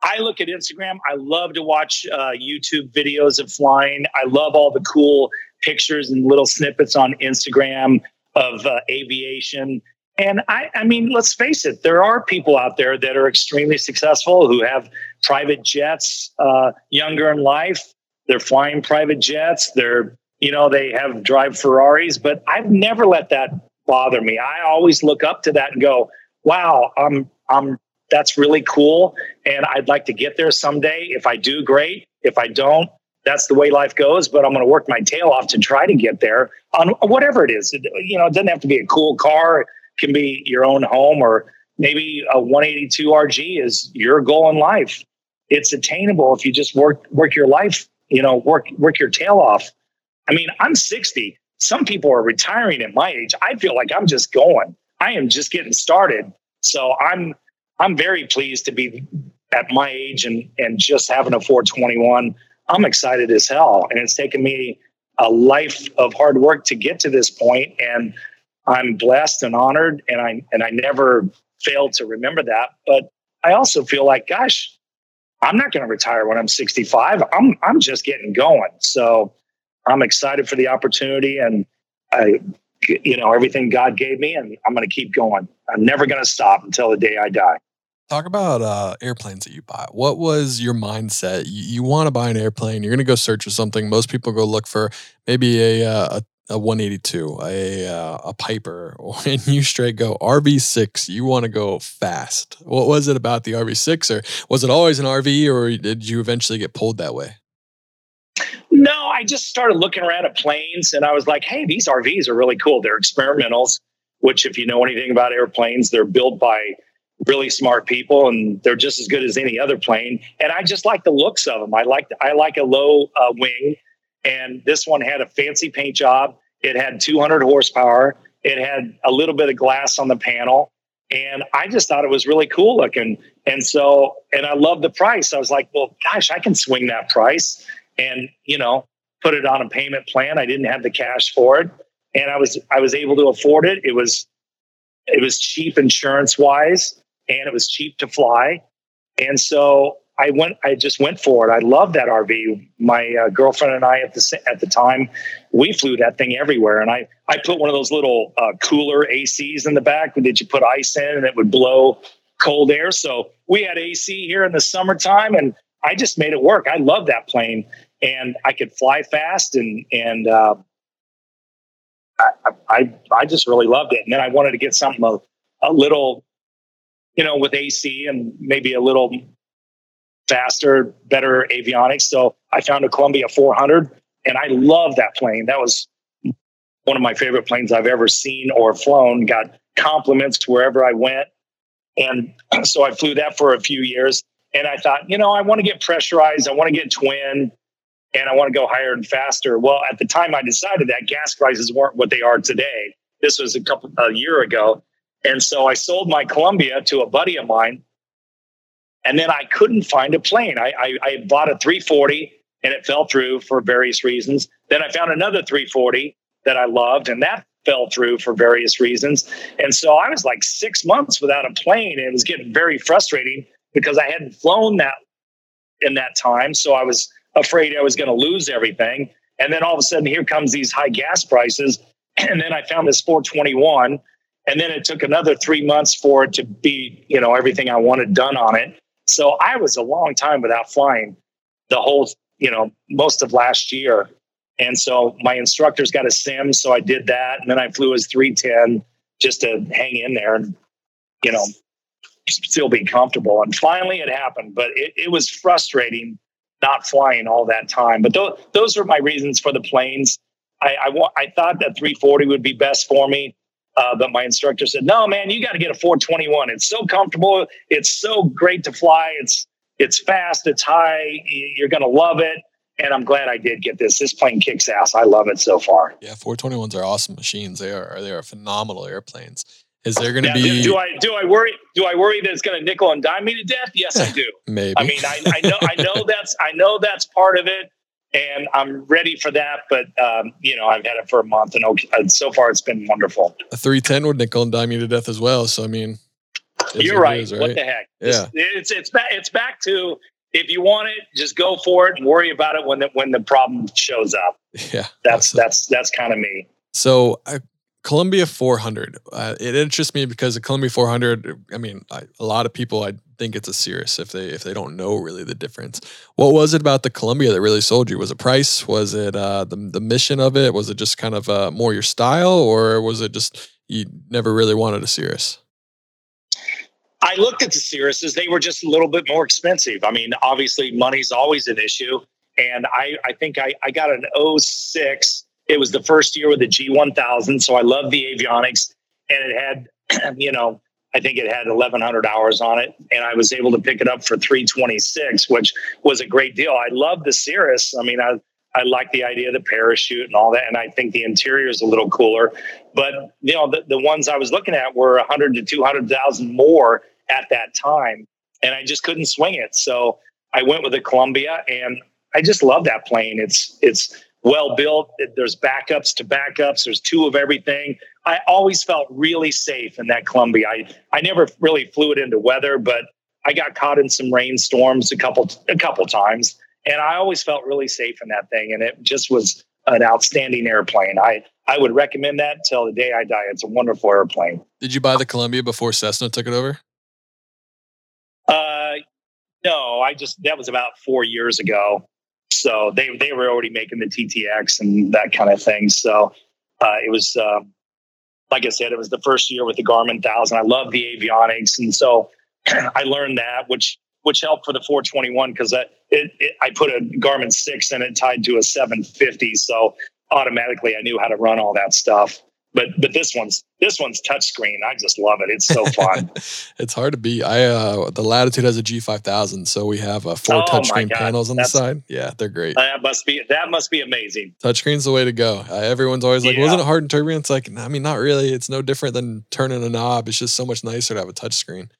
I look at Instagram. I love to watch uh, YouTube videos of flying. I love all the cool pictures and little snippets on Instagram of uh, aviation. And I, I mean, let's face it, there are people out there that are extremely successful who have private jets uh, younger in life. They're flying private jets. They're, you know, they have drive Ferraris, but I've never let that bother me. I always look up to that and go, wow, I'm, I'm that's really cool. And I'd like to get there someday. If I do, great. If I don't, that's the way life goes. But I'm going to work my tail off to try to get there on whatever it is. You know, it doesn't have to be a cool car. It can be your own home or maybe a 182 RG is your goal in life. It's attainable if you just work work your life. You know, work work your tail off. I mean, I'm 60. Some people are retiring at my age. I feel like I'm just going. I am just getting started. So I'm I'm very pleased to be at my age and and just having a 421. I'm excited as hell, and it's taken me a life of hard work to get to this point, and I'm blessed and honored, and I and I never fail to remember that. But I also feel like, gosh, I'm not going to retire when I'm 65. I'm I'm just getting going. So I'm excited for the opportunity, and I, you know, everything God gave me, and I'm going to keep going. I'm never going to stop until the day I die. Talk about uh, airplanes that you buy. What was your mindset? You, you want to buy an airplane. You're going to go search for something. Most people go look for maybe a uh, a, a 182, a uh, a Piper, and you straight go RV6. You want to go fast. What was it about the RV6, or was it always an RV, or did you eventually get pulled that way? No, I just started looking around at planes, and I was like, "Hey, these RVs are really cool. They're experimentals." Which, if you know anything about airplanes, they're built by really smart people and they're just as good as any other plane. And I just like the looks of them. I like I like a low uh, wing, and this one had a fancy paint job. It had 200 horsepower. It had a little bit of glass on the panel, And I just thought it was really cool looking. And so, and I love the price. I was like, well, gosh, I can swing that price and, you know, put it on a payment plan. I didn't have the cash for it. And I was, I was able to afford it. It was, it was cheap insurance wise and it was cheap to fly. And so I went, I just went for it. I love that RV. My uh, girlfriend and I at the at the time, we flew that thing everywhere. And I I put one of those little uh, cooler ACs in the back that you put ice in and it would blow cold air. So we had AC here in the summertime, and I just made it work. I love that plane, and I could fly fast, and and uh, I, I I just really loved it. And then I wanted to get something a, a little, you know, with AC and maybe a little faster, better avionics. So I found a Columbia 400 and I love that plane. That was one of my favorite planes I've ever seen or flown. Got compliments wherever I went. And so I flew that for a few years. And I thought, you know, I want to get pressurized. I want to get twin and I want to go higher and faster. Well, at the time I decided that gas prices weren't what they are today. This was a couple a year ago. And so I sold my Columbia to a buddy of mine and then I couldn't find a plane. I, I, I bought a 340 and it fell through for various reasons. Then I found another 340 that I loved, and that fell through for various reasons. And so I was like six months without a plane. And it was getting very frustrating because I hadn't flown that in that time. So I was afraid I was going to lose everything. And then all of a sudden, here comes these high gas prices. And then I found this 421. And then it took another three months for it to be, you know, everything I wanted done on it. So I was a long time without flying the whole, you know, most of last year. And so my instructors got a sim, so I did that. And then I flew as 310 just to hang in there and, you know, still be comfortable. And finally it happened, but it, it was frustrating not flying all that time. But th- those are my reasons for the planes. I, I, wa- I thought that 340 would be best for me. Uh, but my instructor said, "No, man, you got to get a 421. It's so comfortable. It's so great to fly. It's it's fast. It's high. You're going to love it." And I'm glad I did get this. This plane kicks ass. I love it so far. Yeah, 421s are awesome machines. They are they are phenomenal airplanes. Is there going to Yeah, be? do, do I do I worry do I worry that it's going to nickel and dime me to death? Yes, I do. Maybe. I mean, I, I know I know that's I know that's part of it, and I'm ready for that. But um, you know, I've had it for a month, and okay, so far it's been wonderful. a 310 would nickel and dime you to death as well. So I mean, You're what it right. What the heck? Yeah. It's, it's it's back it's back to if you want it, just go for it and worry about it when the when the problem shows up. Yeah. That's awesome. that's that's kind of me. So uh, Columbia 400, uh, it interests me because the Columbia 400. I mean, I, a lot of people, I think it's a Cirrus if they if they don't know really the difference. What was it about the Columbia that really sold you? Was it price? Was it uh, the the mission of it? Was it just kind of uh, more your style, or was it just you never really wanted a Cirrus? I looked at the Cirruses; they were just a little bit more expensive. I mean, obviously, money's always an issue, and I I think I I got an 06. It was the first year with the G1000, so I loved the avionics, and it had you know I think it had 1,100 hours on it, and I was able to pick it up for 326, which was a great deal. I love the Cirrus. I mean, I I like the idea of the parachute and all that, and I think the interior is a little cooler. But you know, the, the ones I was looking at were 100 to 200,000 more at that time, and I just couldn't swing it. So I went with the Columbia, and I just love that plane. It's it's well built. There's backups to backups. There's two of everything. I always felt really safe in that Columbia. I I never really flew it into weather, but I got caught in some rainstorms a couple a couple times, and I always felt really safe in that thing. And it just was an outstanding airplane. I I would recommend that till the day I die. It's a wonderful airplane. Did you buy the Columbia before Cessna took it over? Uh, no, I just that was about four years ago. So they they were already making the TTX and that kind of thing. So uh, it was um, like I said, it was the first year with the Garmin thousand. I love the avionics, and so I learned that, which which helped for the 421 because it, it, I put a Garmin six in it tied to a 750, so automatically I knew how to run all that stuff. But but this one's this one's touchscreen. I just love it. It's so fun. it's hard to beat. I uh the Latitude has a G five thousand, so we have uh, four oh touchscreen panels on That's, the side. Yeah, they're great. That must be that must be amazing. Touchscreen's the way to go. Uh, everyone's always like, yeah. wasn't it hard in turbulence? It's like, I mean, not really. It's no different than turning a knob. It's just so much nicer to have a touchscreen.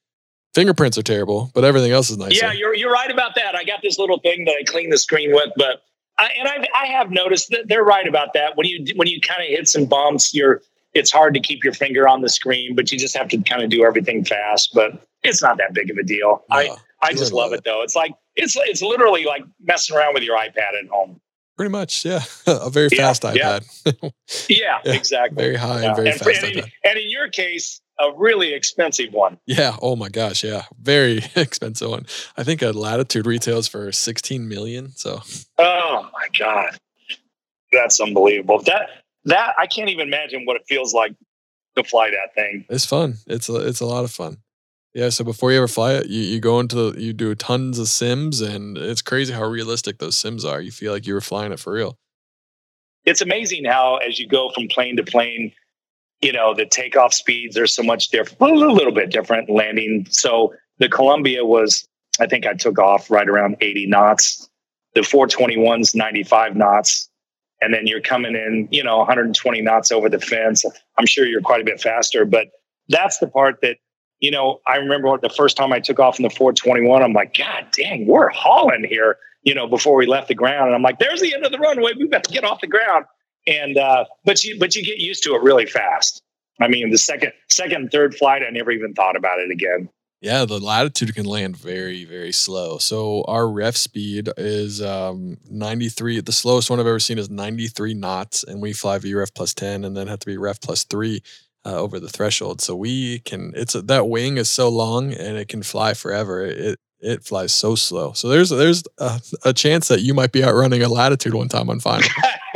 Fingerprints are terrible, but everything else is nice. Yeah, you're you're right about that. I got this little thing that I clean the screen with, but I, and I I have noticed that they're right about that. When you when you kind of hit some bumps, you're it's hard to keep your finger on the screen, but you just have to kind of do everything fast. But it's not that big of a deal. No, I I just love it, it though. It's like it's it's literally like messing around with your iPad at home. Pretty much, yeah. a very yeah, fast iPad. Yeah, yeah, yeah exactly. Very high and very and, fast. And in, and in your case, a really expensive one. Yeah. Oh my gosh. Yeah. Very expensive one. I think a Latitude retails for 16 million. So. Oh my God. That's unbelievable. That that I can't even imagine what it feels like to fly that thing. It's fun. It's a it's a lot of fun. Yeah. So before you ever fly it, you, you go into the, you do tons of sims, and it's crazy how realistic those sims are. You feel like you were flying it for real. It's amazing how as you go from plane to plane, you know the takeoff speeds are so much different, a little bit different landing. So the Columbia was, I think I took off right around 80 knots. The 421's 95 knots and then you're coming in, you know, 120 knots over the fence. I'm sure you're quite a bit faster, but that's the part that, you know, I remember the first time I took off in the 421, I'm like, God dang, we're hauling here, you know, before we left the ground. And I'm like, there's the end of the runway. We've got to get off the ground. And, uh, but you, but you get used to it really fast. I mean, the second, second, third flight, I never even thought about it again. Yeah, the latitude can land very, very slow. So our ref speed is um, 93. The slowest one I've ever seen is 93 knots, and we fly VREF plus 10, and then have to be ref plus three uh, over the threshold. So we can. It's a, that wing is so long, and it can fly forever. It it flies so slow. So there's there's a, a chance that you might be outrunning a latitude one time on final.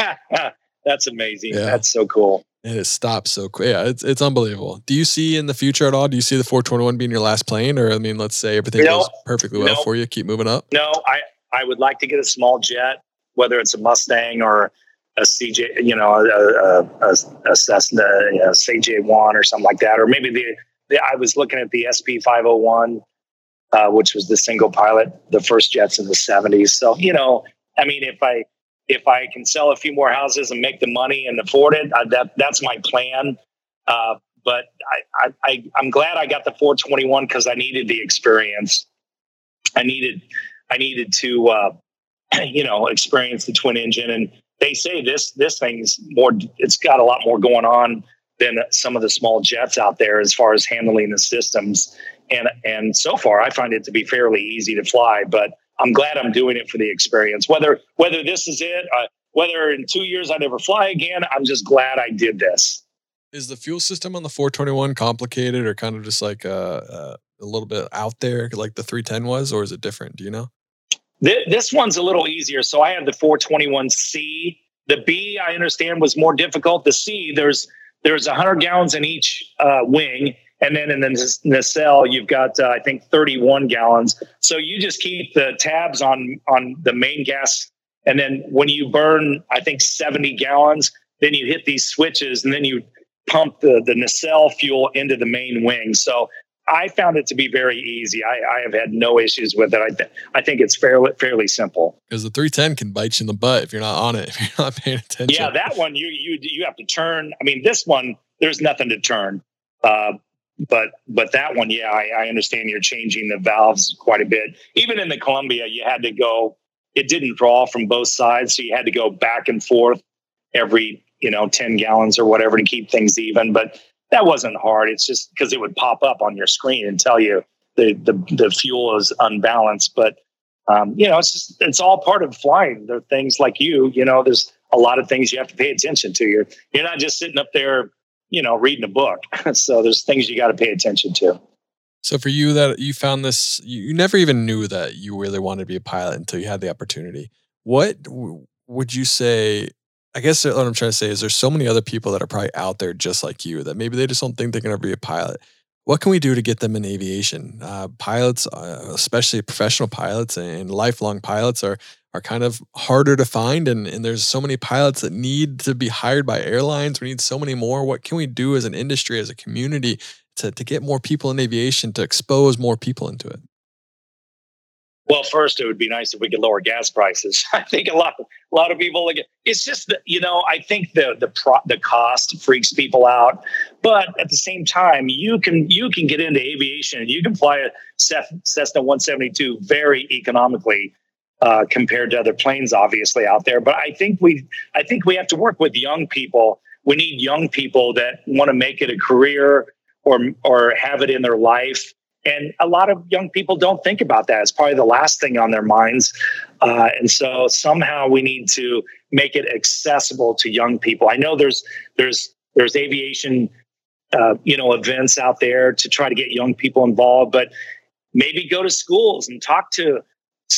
That's amazing. Yeah. That's so cool. And it stops so quick. Yeah, it's it's unbelievable. Do you see in the future at all? Do you see the 421 being your last plane, or I mean, let's say everything goes perfectly well no, for you, keep moving up? No, I I would like to get a small jet, whether it's a Mustang or a CJ, you know, a, a, a Cessna, you know, CJ one or something like that, or maybe the, the I was looking at the SP 501, uh, which was the single pilot, the first jets in the 70s. So you know, I mean, if I if I can sell a few more houses and make the money and afford it, I, that that's my plan. Uh, but I, I, I, am glad I got the 421 because I needed the experience. I needed, I needed to, uh, you know, experience the twin engine. And they say this, this thing's more, it's got a lot more going on than some of the small jets out there as far as handling the systems. And, and so far I find it to be fairly easy to fly, but I'm glad I'm doing it for the experience. Whether whether this is it, uh, whether in two years I never fly again, I'm just glad I did this. Is the fuel system on the 421 complicated or kind of just like uh, uh, a little bit out there, like the 310 was, or is it different? Do you know? This one's a little easier. So I have the 421C. The B, I understand, was more difficult. The C, there's there's 100 gallons in each uh, wing, and then in the nacelle, you've got, uh, I think, 31 gallons. So you just keep the tabs on, on the main gas. And then when you burn, I think, 70 gallons, then you hit these switches and then you pump the, the nacelle fuel into the main wing. So I found it to be very easy. I, I have had no issues with it. I, th- I think it's fairly fairly simple. Because the 310 can bite you in the butt if you're not on it, if you're not paying attention. Yeah, that one you you you have to turn. I mean, this one there's nothing to turn. Uh, but but that one, yeah, I, I understand you're changing the valves quite a bit. Even in the Columbia, you had to go. It didn't draw from both sides, so you had to go back and forth every you know 10 gallons or whatever to keep things even. But that wasn't hard. It's just because it would pop up on your screen and tell you the the, the fuel is unbalanced. But um, you know, it's just it's all part of flying. There are things like you, you know, there's a lot of things you have to pay attention to. You're you're not just sitting up there you know, reading a book. so there's things you got to pay attention to. So for you that you found this, you never even knew that you really wanted to be a pilot until you had the opportunity. What would you say? I guess what I'm trying to say is there's so many other people that are probably out there just like you that maybe they just don't think they're going to be a pilot. What can we do to get them in aviation? Uh, pilots, uh, especially professional pilots and lifelong pilots, are are kind of harder to find and, and there's so many pilots that need to be hired by airlines we need so many more what can we do as an industry as a community to, to get more people in aviation to expose more people into it well, first, it would be nice if we could lower gas prices. I think a lot, a lot of people like it. It's just that you know, I think the the pro, the cost freaks people out, but at the same time, you can you can get into aviation. And you can fly a Cessna 172 very economically uh, compared to other planes, obviously out there. But I think we I think we have to work with young people. We need young people that want to make it a career or or have it in their life and a lot of young people don't think about that. It's probably the last thing on their minds. Uh, and so somehow we need to make it accessible to young people. I know there's there's there's aviation uh, you know events out there to try to get young people involved, but maybe go to schools and talk to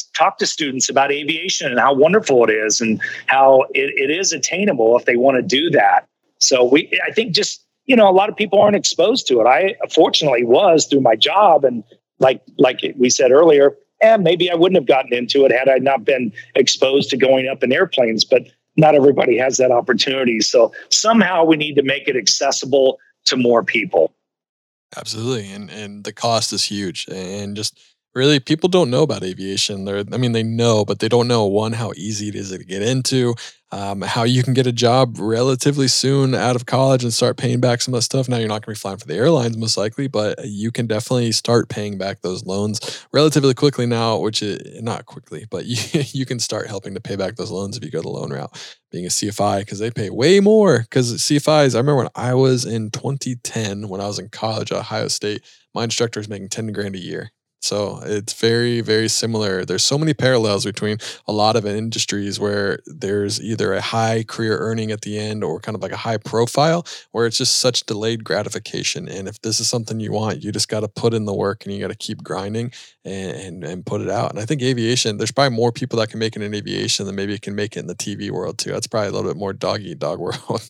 talk to students about aviation and how wonderful it is and how it, it is attainable if they want to do that. So we I think just you know, a lot of people aren't exposed to it. I fortunately was through my job, and like like we said earlier, and maybe I wouldn't have gotten into it had I not been exposed to going up in airplanes. But not everybody has that opportunity. So somehow we need to make it accessible to more people. Absolutely, and and the cost is huge, and just really people don't know about aviation. They're i mean they know but they don't know one how easy it is to get into um, how you can get a job relatively soon out of college and start paying back some of that stuff. Now you're not going to be flying for the airlines most likely but you can definitely start paying back those loans relatively quickly now which is not quickly but you, you can start helping to pay back those loans if you go the loan route being a cfi because they pay way more because cfis i remember when i was in 2010 when i was in college at ohio state my instructor was making 10 grand a year so it's very, very similar. There's so many parallels between a lot of industries where there's either a high career earning at the end or kind of like a high profile where it's just such delayed gratification. And if this is something you want, you just got to put in the work and you got to keep grinding and, and, and put it out. And I think aviation, there's probably more people that can make it in aviation than maybe can make it in the TV world too. That's probably a little bit more dog eat dog world.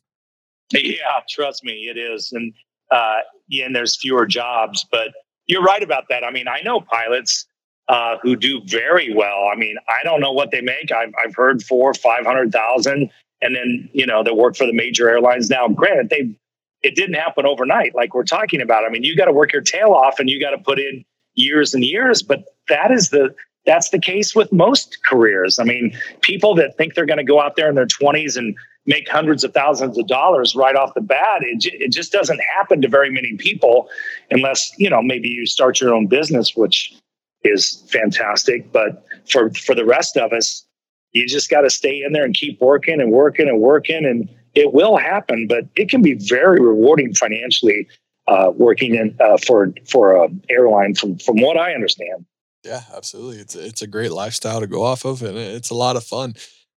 yeah, trust me, it is. And uh, yeah, and there's fewer jobs, but you're right about that. I mean, I know pilots uh, who do very well. I mean, I don't know what they make. I've, I've heard four, five hundred thousand, and then you know they work for the major airlines. Now, granted, they it didn't happen overnight, like we're talking about. I mean, you got to work your tail off, and you got to put in years and years. But that is the that's the case with most careers. I mean, people that think they're going to go out there in their twenties and make hundreds of thousands of dollars right off the bat. It, it just doesn't happen to very many people unless, you know, maybe you start your own business, which is fantastic. But for, for the rest of us, you just got to stay in there and keep working and working and working. And it will happen, but it can be very rewarding financially uh, working in uh, for for a airline from from what I understand. Yeah, absolutely. It's it's a great lifestyle to go off of, and it's a lot of fun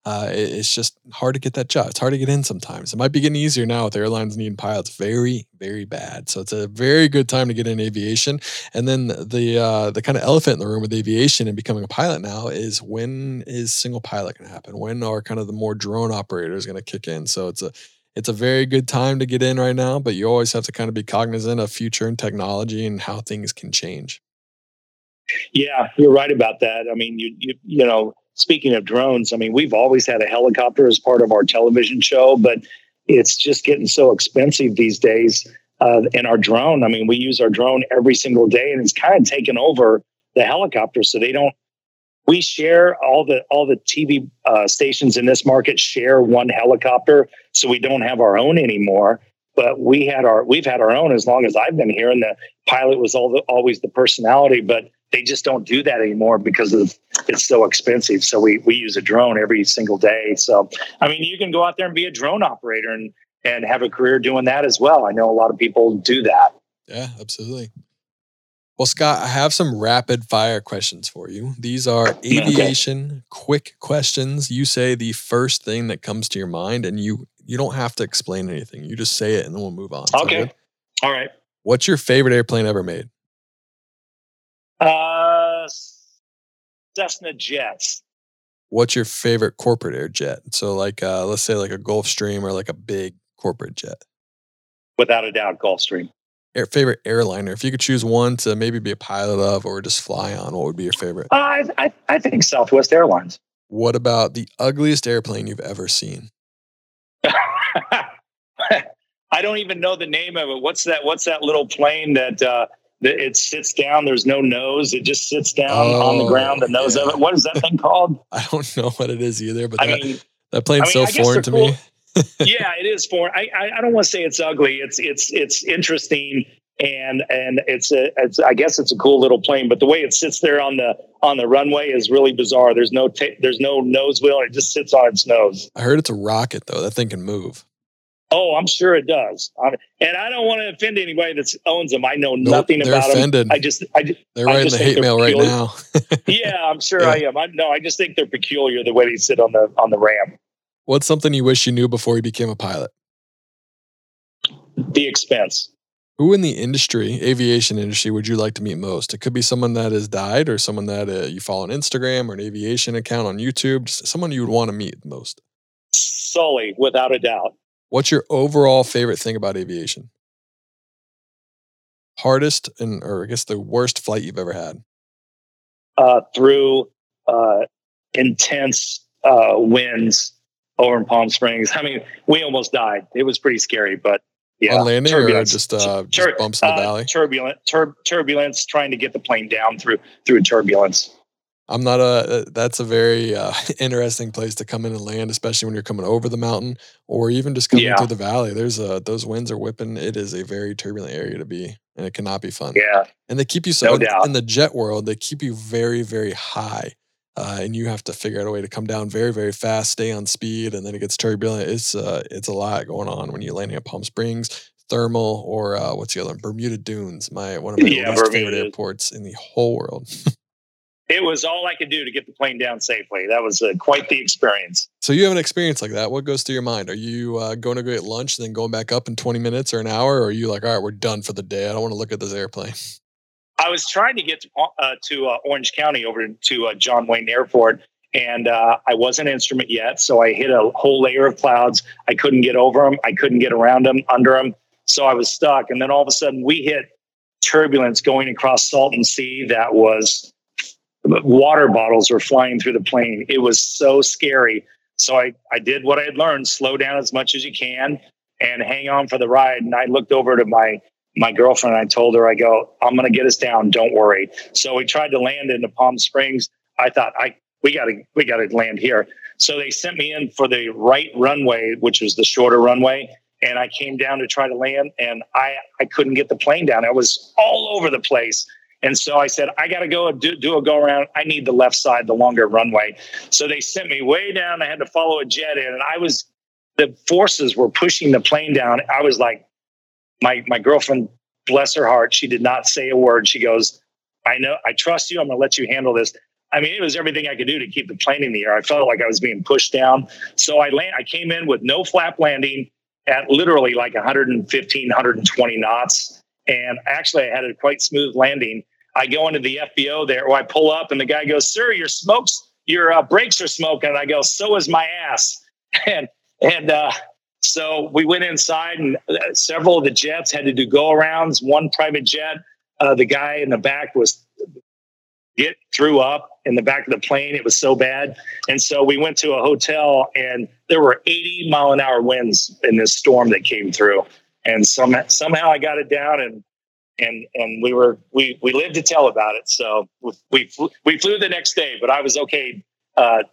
uh, it, it's just hard to get that job. It's hard to get in sometimes. It might be getting easier now with airlines needing pilots very, very bad. So it's a very good time to get in aviation. And then the uh, the kind of elephant in the room with aviation and becoming a pilot now is when is single pilot going to happen? When are kind of the more drone operators going to kick in? So it's a it's a very good time to get in right now, but you always have to kind of be cognizant of future and technology and how things can change. Yeah, you're right about that. I mean, you you you know speaking of drones, I mean, we've always had a helicopter as part of our television show, but it's just getting so expensive these days. Uh, and our drone, I mean, we use our drone every single day, and it's kind of taken over the helicopter. So they don't. We share all the all the TV uh, stations in this market share one helicopter, so we don't have our own anymore. But we had our we've had our own as long as I've been here, and the pilot was all the, always the personality. But they just don't do that anymore because of it's so expensive. So we we use a drone every single day. So I mean, you can go out there and be a drone operator and and have a career doing that as well. I know a lot of people do that. Yeah, absolutely. Well, Scott, I have some rapid fire questions for you. These are aviation okay. quick questions. You say the first thing that comes to your mind, and you you don't have to explain anything. You just say it, and then we'll move on. Okay. All right. What's your favorite airplane ever made? Uh, Cessna jets. What's your favorite corporate air jet? So, like, uh, let's say like a Gulfstream or like a big corporate jet. Without a doubt, Gulfstream. Air, favorite airliner. If you could choose one to maybe be a pilot of or just fly on, what would be your favorite? Uh, I, I, I think Southwest Airlines. What about the ugliest airplane you've ever seen? I don't even know the name of it. What's that? What's that little plane that uh, it sits down? There's no nose. It just sits down oh, on the oh, ground. The nose yeah. of it. What is that thing called? I don't know what it is either. But I that, mean, that plane's I mean, so foreign to cool. me. yeah, it is foreign. I, I I don't want to say it's ugly. It's it's it's interesting and and it's a it's I guess it's a cool little plane, but the way it sits there on the on the runway is really bizarre. There's no ta- there's no nose wheel. It just sits on its nose. I heard it's a rocket though. That thing can move. Oh, I'm sure it does. and I don't want to offend anybody that owns them. I know nope, nothing about offended. them. I just, I just, they're writing the hate mail peculiar. right now. yeah, I'm sure yeah. I am. I, no, I just think they're peculiar the way they sit on the on the ramp. What's something you wish you knew before you became a pilot? The expense. Who in the industry, aviation industry, would you like to meet most? It could be someone that has died, or someone that uh, you follow on Instagram, or an aviation account on YouTube. Just someone you would want to meet most. Sully, without a doubt. What's your overall favorite thing about aviation? Hardest and, or I guess the worst flight you've ever had? Uh, through uh, intense uh, winds over in Palm Springs. I mean, we almost died. It was pretty scary, but yeah, on landing turbulence. or just, uh, just Tur- bumps in the uh, valley? Turbulent, tur- turbulence, trying to get the plane down through through turbulence. I'm not a. Uh, that's a very uh, interesting place to come in and land, especially when you're coming over the mountain or even just coming yeah. through the valley. There's a those winds are whipping. It is a very turbulent area to be, and it cannot be fun. Yeah, and they keep you so no in the jet world. They keep you very very high, uh, and you have to figure out a way to come down very very fast, stay on speed, and then it gets turbulent. It's uh, it's a lot going on when you're landing at Palm Springs. Thermal or uh, what's the other one? Bermuda Dunes, my one of my yeah, least favorite airports in the whole world. it was all I could do to get the plane down safely. That was uh, quite the experience. So you have an experience like that. What goes through your mind? Are you uh, going to go get lunch and then going back up in 20 minutes or an hour? Or are you like, all right, we're done for the day. I don't want to look at this airplane. I was trying to get to, uh, to uh, Orange County over to uh, John Wayne Airport, and uh, I wasn't instrument yet. So I hit a whole layer of clouds. I couldn't get over them. I couldn't get around them, under them. So I was stuck. And then all of a sudden we hit turbulence going across Salton Sea that was water bottles were flying through the plane. It was so scary. So I, I did what I had learned, slow down as much as you can and hang on for the ride. And I looked over to my my girlfriend and I told her, I go, I'm gonna get us down, don't worry. So we tried to land into Palm Springs. I thought I we gotta we gotta land here. So they sent me in for the right runway, which was the shorter runway. And I came down to try to land and I, I couldn't get the plane down. I was all over the place. And so I said, I got to go do, do a go around. I need the left side, the longer runway. So they sent me way down. I had to follow a jet in, and I was, the forces were pushing the plane down. I was like, my, my girlfriend, bless her heart, she did not say a word. She goes, I know, I trust you. I'm going to let you handle this. I mean, it was everything I could do to keep the plane in the air. I felt like I was being pushed down. So I land, I came in with no flap landing at literally like 115, 120 knots. And actually, I had a quite smooth landing. I go into the FBO there, or I pull up, and the guy goes, "Sir, your smokes, your uh, brakes are smoking." And I go, "So is my ass." And and uh, so we went inside, and uh, several of the jets had to do go arounds. One private jet, uh, the guy in the back was get threw up in the back of the plane. It was so bad, and so we went to a hotel, and there were 80 mile an hour winds in this storm that came through. And some, somehow I got it down, and and and we were we we lived to tell about it. So we flew, we flew the next day, but I was okay uh,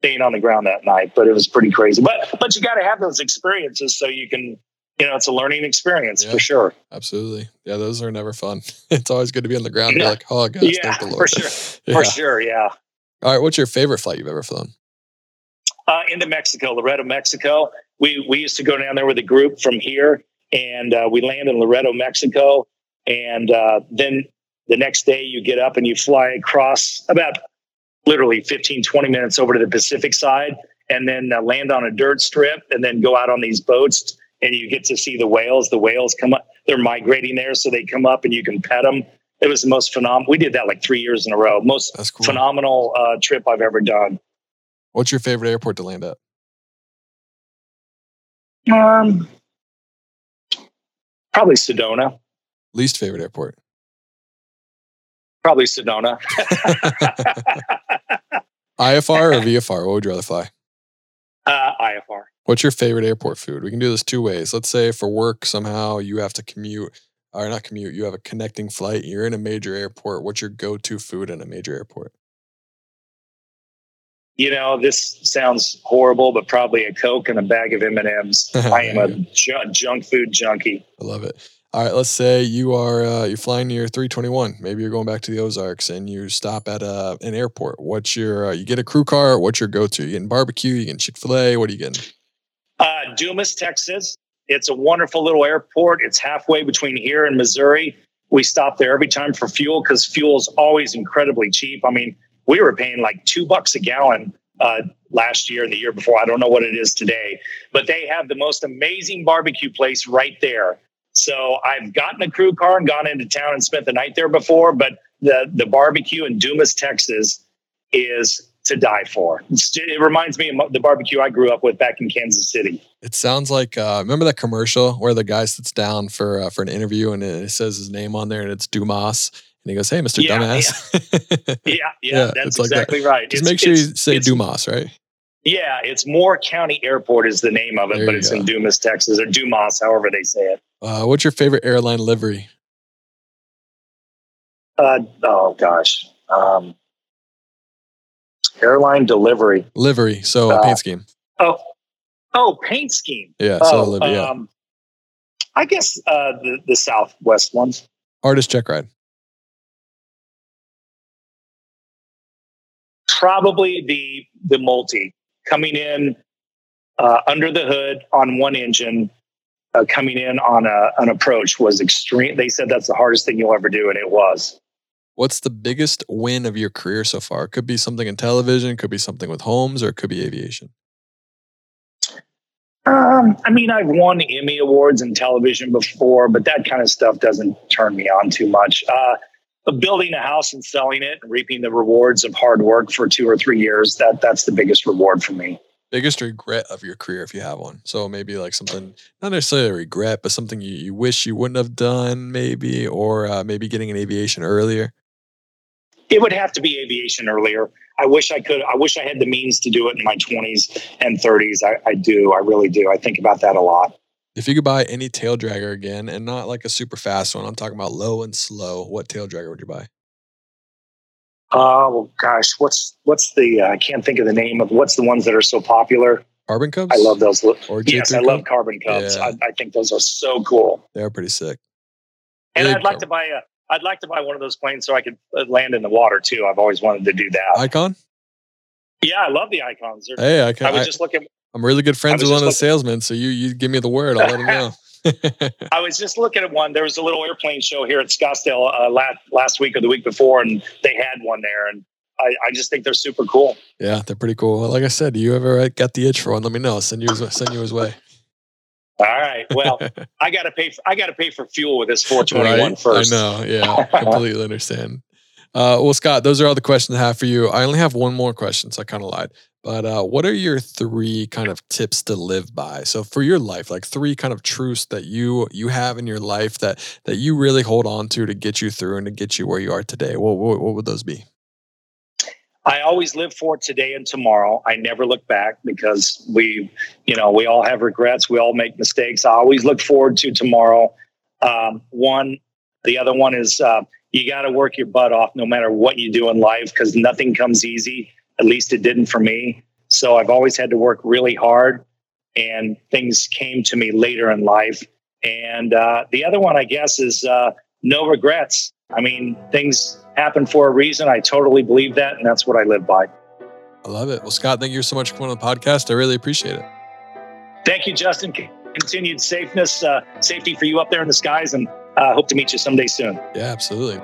staying on the ground that night. But it was pretty crazy. But but you got to have those experiences so you can you know it's a learning experience yeah, for sure. Absolutely, yeah. Those are never fun. it's always good to be on the ground. Yeah. like, oh gosh, yeah, for sure, yeah. for sure, yeah. All right, what's your favorite flight you've ever flown? Uh, into Mexico, Loreto, Mexico. We we used to go down there with a group from here and uh, we land in Loreto, Mexico. And uh, then the next day you get up and you fly across about literally 15, 20 minutes over to the Pacific side and then uh, land on a dirt strip and then go out on these boats and you get to see the whales. The whales come up, they're migrating there. So they come up and you can pet them. It was the most phenomenal. We did that like three years in a row. Most cool. phenomenal uh, trip I've ever done. What's your favorite airport to land at? Um, Probably Sedona. Least favorite airport? Probably Sedona. IFR or VFR? What would you rather fly? Uh, IFR. What's your favorite airport food? We can do this two ways. Let's say for work, somehow you have to commute, or not commute, you have a connecting flight, you're in a major airport. What's your go to food in a major airport? You know, this sounds horrible, but probably a Coke and a bag of M&Ms. I am a ju- junk food junkie. I love it. All right, let's say you are uh, you're flying near 321. Maybe you're going back to the Ozarks and you stop at a, an airport. What's your uh, you get a crew car? What's your go to? You getting barbecue? You getting Chick Fil A? What are you getting? Uh, Dumas, Texas. It's a wonderful little airport. It's halfway between here and Missouri. We stop there every time for fuel because fuel is always incredibly cheap. I mean, we were paying like two bucks a gallon uh, last year and the year before. I don't know what it is today, but they have the most amazing barbecue place right there. So I've gotten a crew car and gone into town and spent the night there before, but the the barbecue in Dumas, Texas is to die for. it reminds me of the barbecue I grew up with back in Kansas City. It sounds like uh, remember that commercial where the guy sits down for uh, for an interview and it says his name on there and it's Dumas and he goes, "Hey, Mister yeah, Dumbass." Yeah, yeah, yeah, that's exactly that. right. Just it's, make sure you say Dumas, right? Yeah, it's Moore County Airport is the name of it, there but it's go. in Dumas, Texas, or Dumas, however they say it. Uh, what's your favorite airline livery? Uh, oh gosh, um, airline delivery livery. So uh, paint scheme. Oh, oh, paint scheme. Yeah, so oh, livery, yeah. Um, I guess uh, the the Southwest ones. Artist check ride. Probably the the multi coming in uh, under the hood on one engine, uh, coming in on a, an approach was extreme. They said that's the hardest thing you'll ever do, and it was. What's the biggest win of your career so far? It could be something in television, could be something with homes, or it could be aviation. Um, I mean, I've won Emmy awards in television before, but that kind of stuff doesn't turn me on too much. Uh, building a house and selling it and reaping the rewards of hard work for two or three years that that's the biggest reward for me. Biggest regret of your career if you have one. So maybe like something not necessarily a regret but something you, you wish you wouldn't have done maybe or uh, maybe getting an aviation earlier. It would have to be aviation earlier. I wish i could i wish i had the means to do it in my 20s and 30s I, I do i really do. I think about that a lot if you could buy any tail dragger again, and not like a super fast one, I'm talking about low and slow. What tail dragger would you buy? Oh gosh, what's what's the? Uh, I can't think of the name of what's the ones that are so popular. Carbon Cubs. I love those. Or yes, I love Carbon Cubs. Yeah. I, I, think those are so cool. They are pretty sick. And Big I'd like to buy a. I'd like to buy one of those planes so I could uh, land in the water too. I've always wanted to do that. Icon. Yeah, I love the icons. They're, hey, I, can, I was I, just looking. I'm really good friends with one of the salesmen, so you you give me the word, I'll let him know. I was just looking at one. There was a little airplane show here at Scottsdale uh, last last week or the week before, and they had one there, and I, I just think they're super cool. Yeah, they're pretty cool. Like I said, you ever uh, got the itch for one? Let me know. Send you send you his way. All right. Well, I got to pay. For, I got to pay for fuel with this 421 right? first. I know. Yeah, completely understand. Uh, well, Scott, those are all the questions I have for you. I only have one more question, so I kind of lied. But uh, what are your three kind of tips to live by? So for your life, like three kind of truths that you you have in your life that that you really hold on to to get you through and to get you where you are today. What what, what would those be? I always live for today and tomorrow. I never look back because we, you know, we all have regrets. We all make mistakes. I always look forward to tomorrow. Um, one, the other one is uh, you got to work your butt off no matter what you do in life because nothing comes easy. At least it didn't for me. So I've always had to work really hard, and things came to me later in life. And uh, the other one, I guess, is uh, no regrets. I mean, things happen for a reason. I totally believe that, and that's what I live by. I love it. Well, Scott, thank you so much for coming on the podcast. I really appreciate it. Thank you, Justin. Continued safeness, uh, safety for you up there in the skies, and uh, hope to meet you someday soon. Yeah, absolutely.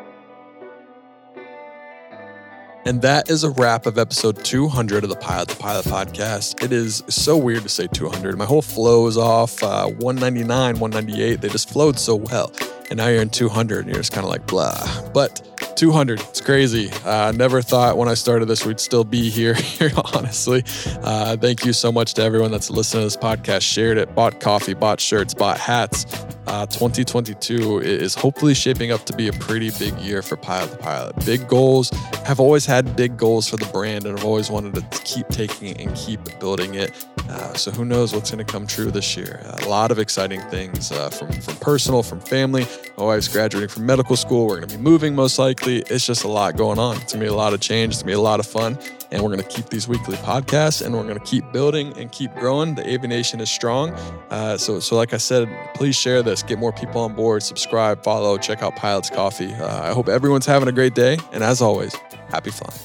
And that is a wrap of episode 200 of the Pilot to Pilot podcast. It is so weird to say 200. My whole flow is off. Uh, 199, 198, they just flowed so well. And now you're in 200 and you're just kind of like blah. But 200. It's crazy. I uh, never thought when I started this we'd still be here, honestly. Uh, thank you so much to everyone that's listened to this podcast, shared it, bought coffee, bought shirts, bought hats. Uh, 2022 is hopefully shaping up to be a pretty big year for Pilot to Pilot. Big goals. Have always had big goals for the brand and I've always wanted to keep taking it and keep building it. Uh, so who knows what's going to come true this year? A lot of exciting things uh, from, from personal, from family. My wife's graduating from medical school. We're going to be moving most likely. It's just a lot going on. It's to be a lot of change. It's to be a lot of fun. And we're to keep these weekly podcasts and we're to keep building and keep growing. The Aviation is strong. Uh, so, so like I said, please share this, get more people on board, subscribe, follow, check out Pilots Coffee. Uh, I hope everyone's having a great day. And as always, happy flying.